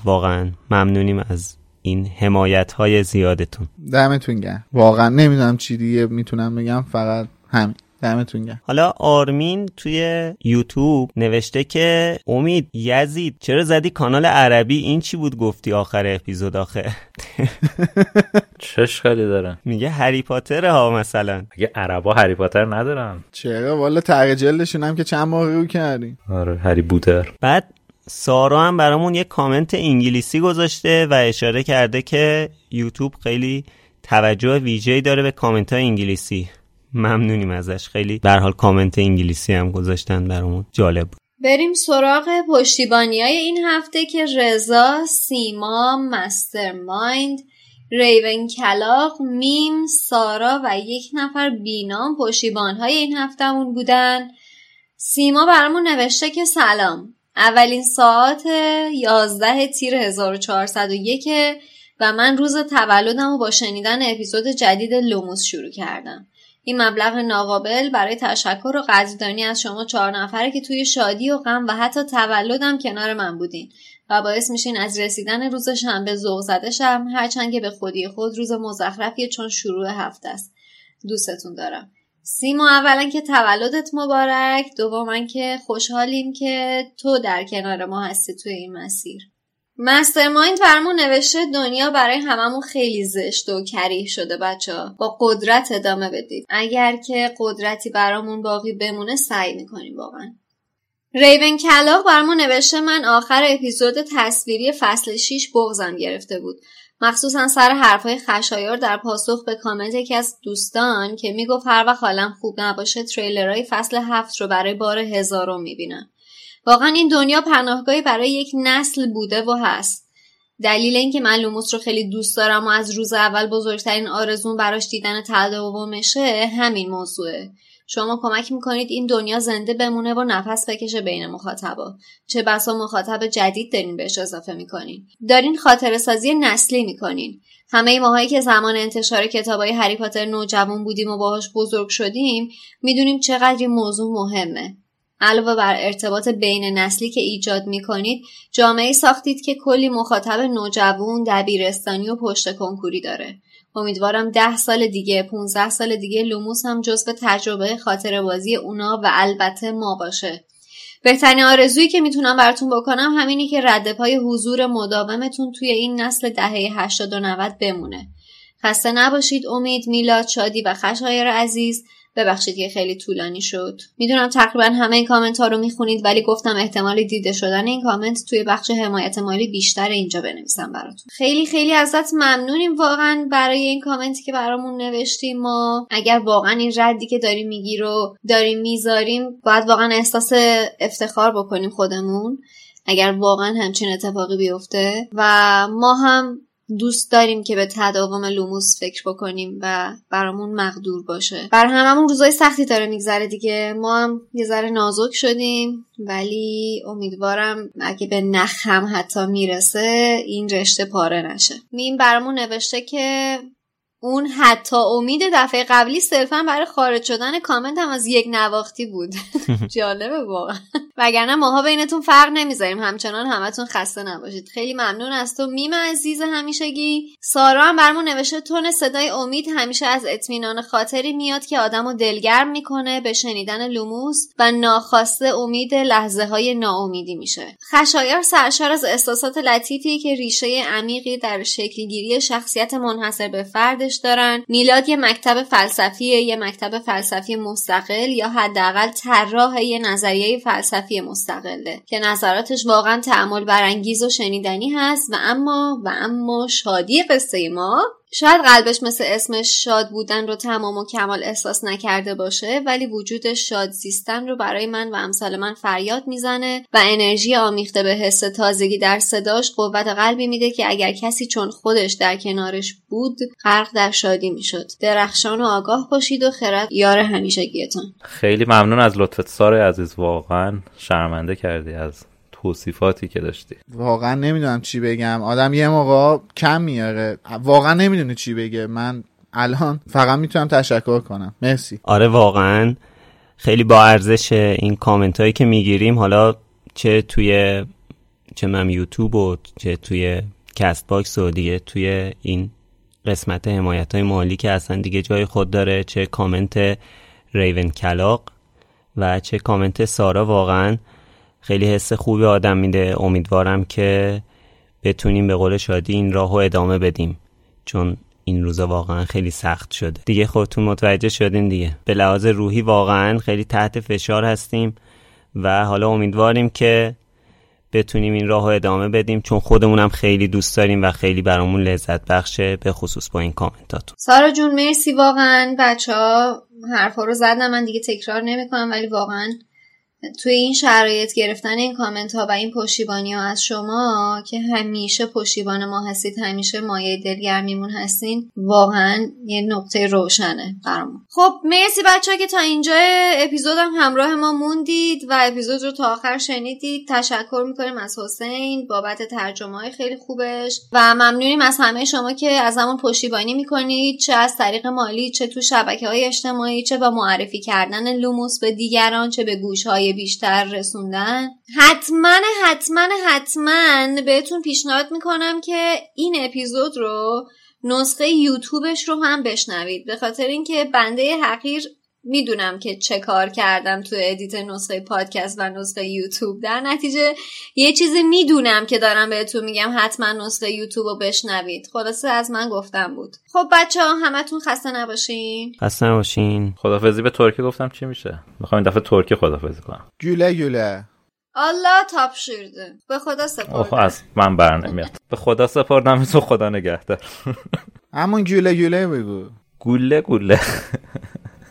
Speaker 2: واقعا ممنونیم از این حمایت های زیادتون.
Speaker 5: دمتون گرم. واقعا نمی‌دونم چی دیگه می‌تونم بگم فقط همین. دمتون گرم.
Speaker 2: حالا آرمین توی یوتیوب نوشته که امید یزید چرا زدی کانال عربی؟ این چی بود گفتی آخر اپیزود آخه؟
Speaker 3: چه اشکالی داره.
Speaker 2: میگه هری پاتر ها مثلا.
Speaker 3: اگه عربا هری پاتر ندارن.
Speaker 5: چرا؟ والا تغییر جلدشون هم که چند ماه رو کردیم.
Speaker 3: آره هری بوتر
Speaker 2: بعد سارا هم برامون یه کامنت انگلیسی گذاشته و اشاره کرده که یوتیوب خیلی توجه ویژه‌ای داره به کامنت های انگلیسی. ممنونیم ازش. خیلی به حال کامنت انگلیسی هم گذاشتن برامون. جالب بود.
Speaker 4: بریم سراغ پشتیبانی های این هفته که رضا، سیما، مستر مایند، Ravenclaw، میم، سارا و یک نفر بینام پشتیبان های این هفتهمون بودن. سیما برامون نوشته که سلام. اولین ساعت 11 تیر 1401 و من روز تولدم رو با شنیدن اپیزود جدید لوموس شروع کردم. این مبلغ ناقابل برای تشکر و قدردانی از شما چهار نفره که توی شادی و غم و حتی تولدم کنار من بودین و باعث میشین از رسیدن روز شنبه ذوق زده شم هرچند که به خودی خود روز مزخرفیه چون شروع هفته است. دوستتون دارم. سیما اولا که تولدت مبارک دوما که خوشحالیم که تو در کنار ما هستی توی این مسیر. مسترمایند فرمون نوشته دنیا برای هممون خیلی زشت و کریه شده بچه ها. با قدرت ادامه بدید. اگر که قدرتی برامون باقی بمونه سعی می‌کنیم واقعا. ریون کلاق برامون نوشته من آخر اپیزود تصویری فصل 6 بغزم گرفته بود. مخصوصا سر حرفهای خشایار در پاسخ به کامنت یکی از دوستان که می‌گفت هر وقت حالم خوب نباشه تریلرهای فصل هفت رو برای بار هزارم می‌بینم. واقعا این دنیا پناهگاهی برای یک نسل بوده و هست. دلیل اینکه من لوموس رو خیلی دوست دارم و از روز اول بزرگترین آرزون براش دیدن دومشه همین موضوعه. شما کمک می‌کنید این دنیا زنده بمونه و نفس بکشه بین مخاطبا. چه بسا مخاطب جدید دارین بهش اضافه می‌کنین. دارین خاطر سازی نسلی می‌کنین. همه ماهایی که زمان انتشار کتابای هری پاتر نوجوان بودیم و باهاش بزرگ شدیم می‌دونیم چقدر این موضوع مهمه. علاوه بر ارتباط بین نسلی که ایجاد می کنید جامعه ساختید که کلی مخاطب نوجوان دبیرستانی و پشت کنکوری داره. امیدوارم ده سال دیگه 15 سال دیگه لوموس هم جزو تجربه خاطره بازی اونا و البته ما باشه. بهترین آرزویی که می‌تونم براتون بکنم همینه که رد پای حضور مداومتون توی این نسل دهه 80 و 90 بمونه. خسته نباشید امید میلاد شادی و خشایار عزیز. ببخشید که خیلی طولانی شد. می‌دونم تقریبا همه این کامنت ها رو می‌خونید ولی گفتم احتمال دیده شدن این کامنت توی بخش حمایت مالی بیشتر اینجا بنویسم براتون. خیلی خیلی ازت ممنونیم واقعا برای این کامنتی که برامون نوشتی ما اگر واقعا این ردی که داریم میگی رو داریم می‌ذاریم باید واقعا احساس افتخار بکنیم خودمون اگر واقعا همچین اتفاقی بیفته. و ما هم دوست داریم که به تداوم لوموس فکر بکنیم و برامون مقدور باشه. بر هممون روزای سختی داره میگذره دیگه. ما هم یه ذره نازک شدیم ولی امیدوارم اگه به نخ هم حتی می‌رسه این رشته پاره نشه. میم برامون نوشته که اون حتی امید دفعه قبلی صرفا برای خارج شدن کامنتم از یکنواختی بود. جالبه واقعا. وگرنه ماها بینتون فرق نمی‌ذاریم. همچنان همتون خسته نباشید. خیلی ممنون از تو. میم عزیز همیشگی. سارا هم برمون نوشته تن صدای امید همیشه از اطمینان خاطری میاد که آدمو دلگرم می‌کنه به شنیدن لوموس و ناخواسته امید لحظه های ناامیدی میشه. خشایار سرشار از احساسات لطیفی که ریشه عمیقی در شکلگیری شخصیت منحصر به فرد دارن. میلاد یه مکتب فلسفی یه مکتب فلسفی مستقل یا حداقل طراح یه نظریه فلسفی مستقله که نظراتش واقعا تأمل برانگیز و شنیدنی هست. و اما و اما شادی قصه ما شاید قلبش مثل اسمش شاد بودن رو تمام و کمال احساس نکرده باشه ولی وجود شاد زیستن رو برای من و امثال من فریاد می‌زنه و انرژی آمیخته به حس تازگی در صداش قوت قلبی میده که اگر کسی چون خودش در کنارش بود غرق در شادی می‌شد. درخشان و آگاه باشید و خرد یار همیشگیتان.
Speaker 3: خیلی ممنون از لطفت ساره عزیز واقعا شرمنده کردی از توصیفاتی که داشتی.
Speaker 5: واقعا نمی‌دونم چی بگم. آدم یه موقع کم میاره. واقعا نمی‌دونه چی بگه. من الان فقط می‌تونم تشکر کنم. مرسی.
Speaker 2: آره واقعا. خیلی با ارزش این کامنت هایی که می‌گیریم حالا چه توی چه من یوتیوب و چه توی Castbox و دیگه توی این قسمت حمایت های مالی که اصلا دیگه جای خود داره چه کامنت Ravenclaw و چه کامنت سارا واقعا خیلی حس خوبی آدم میده. امیدوارم که بتونیم به قول شادی این راه ادامه بدیم. چون این روزا واقعا خیلی سخت شده. دیگه خودتون متوجه شدین دیگه. به لحاظ روحی واقعا خیلی تحت فشار هستیم و حالا امیدواریم که بتونیم این راه ادامه بدیم. چون خودمونم خیلی دوست داریم و خیلی برامون لذت بخشه به خصوص با این کامنتاتون.
Speaker 4: سارا جون مرسی واقعا. بچه ها حرفا رو زدم من دیگه تکرار نمی‌کنم ولی واقعا توی این شرایط گرفتن این کامنت ها و این پشتیبانی ها از شما که همیشه پشتیبان ما هستید همیشه مایه دلگرمیمون هستین واقعا یه نقطه روشنه برامون. خب مرسی بچه که تا اینجا اپیزودم همراه ما موندید و اپیزود رو تا آخر شنیدید. تشکر می‌کنیم از حسین بابت ترجمه های خیلی خوبش و ممنونیم از همه شما که از همون پشتیبانی می‌کنید چه از طریق مالی چه تو شبکه های اجتماعی چه با معرفی کردن لوموس به دیگران چه به گوش های بیشتر رسوندن. حتما حتما حتما بهتون پیشنهاد می‌کنم که این اپیزود رو نسخه یوتیوبش رو هم بشنوید. به خاطر اینکه بنده حقیر می‌دونم که چه کار کردم تو edit نسخه پادکست و نسخه یوتیوب. در نتیجه یه چیزی می‌دونم که دارم بهتون میگم حتما نسخه یوتیوب رو بشنوید. خلاصه از من گفتن بود. خب بچه ها همتون خسته نباشین.
Speaker 2: خسته نباشین.
Speaker 3: خدافظی به ترکی گفتم چی میشه؟ می‌خوام این دفعه ترکی خدافظی کنم.
Speaker 5: güle güle.
Speaker 4: الله تاپ شیرده به خدا سپردم
Speaker 3: از من بر نمیاد. به خدا سپردم تو خدا نگهدار.
Speaker 5: همون گوله گوله بگو.
Speaker 3: گوله گوله.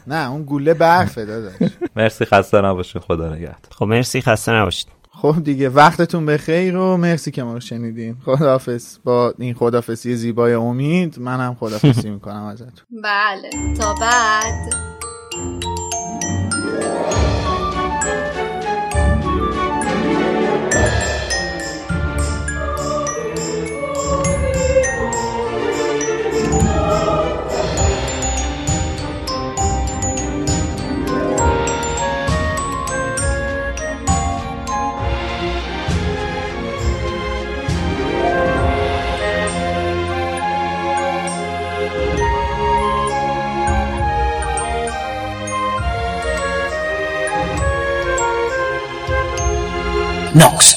Speaker 5: نه اون گوله برفه داداش.
Speaker 3: مرسی خسته نباشید خدا نگهدار.
Speaker 2: خب مرسی خسته نباشید.
Speaker 5: خب دیگه وقتتون به خیر و مرسی که ما رو شنیدین. خداحافظ. با این خدافزی زیبای امید منم خدافزی می‌کنم ازتون.
Speaker 4: بله تا بعد. Knox.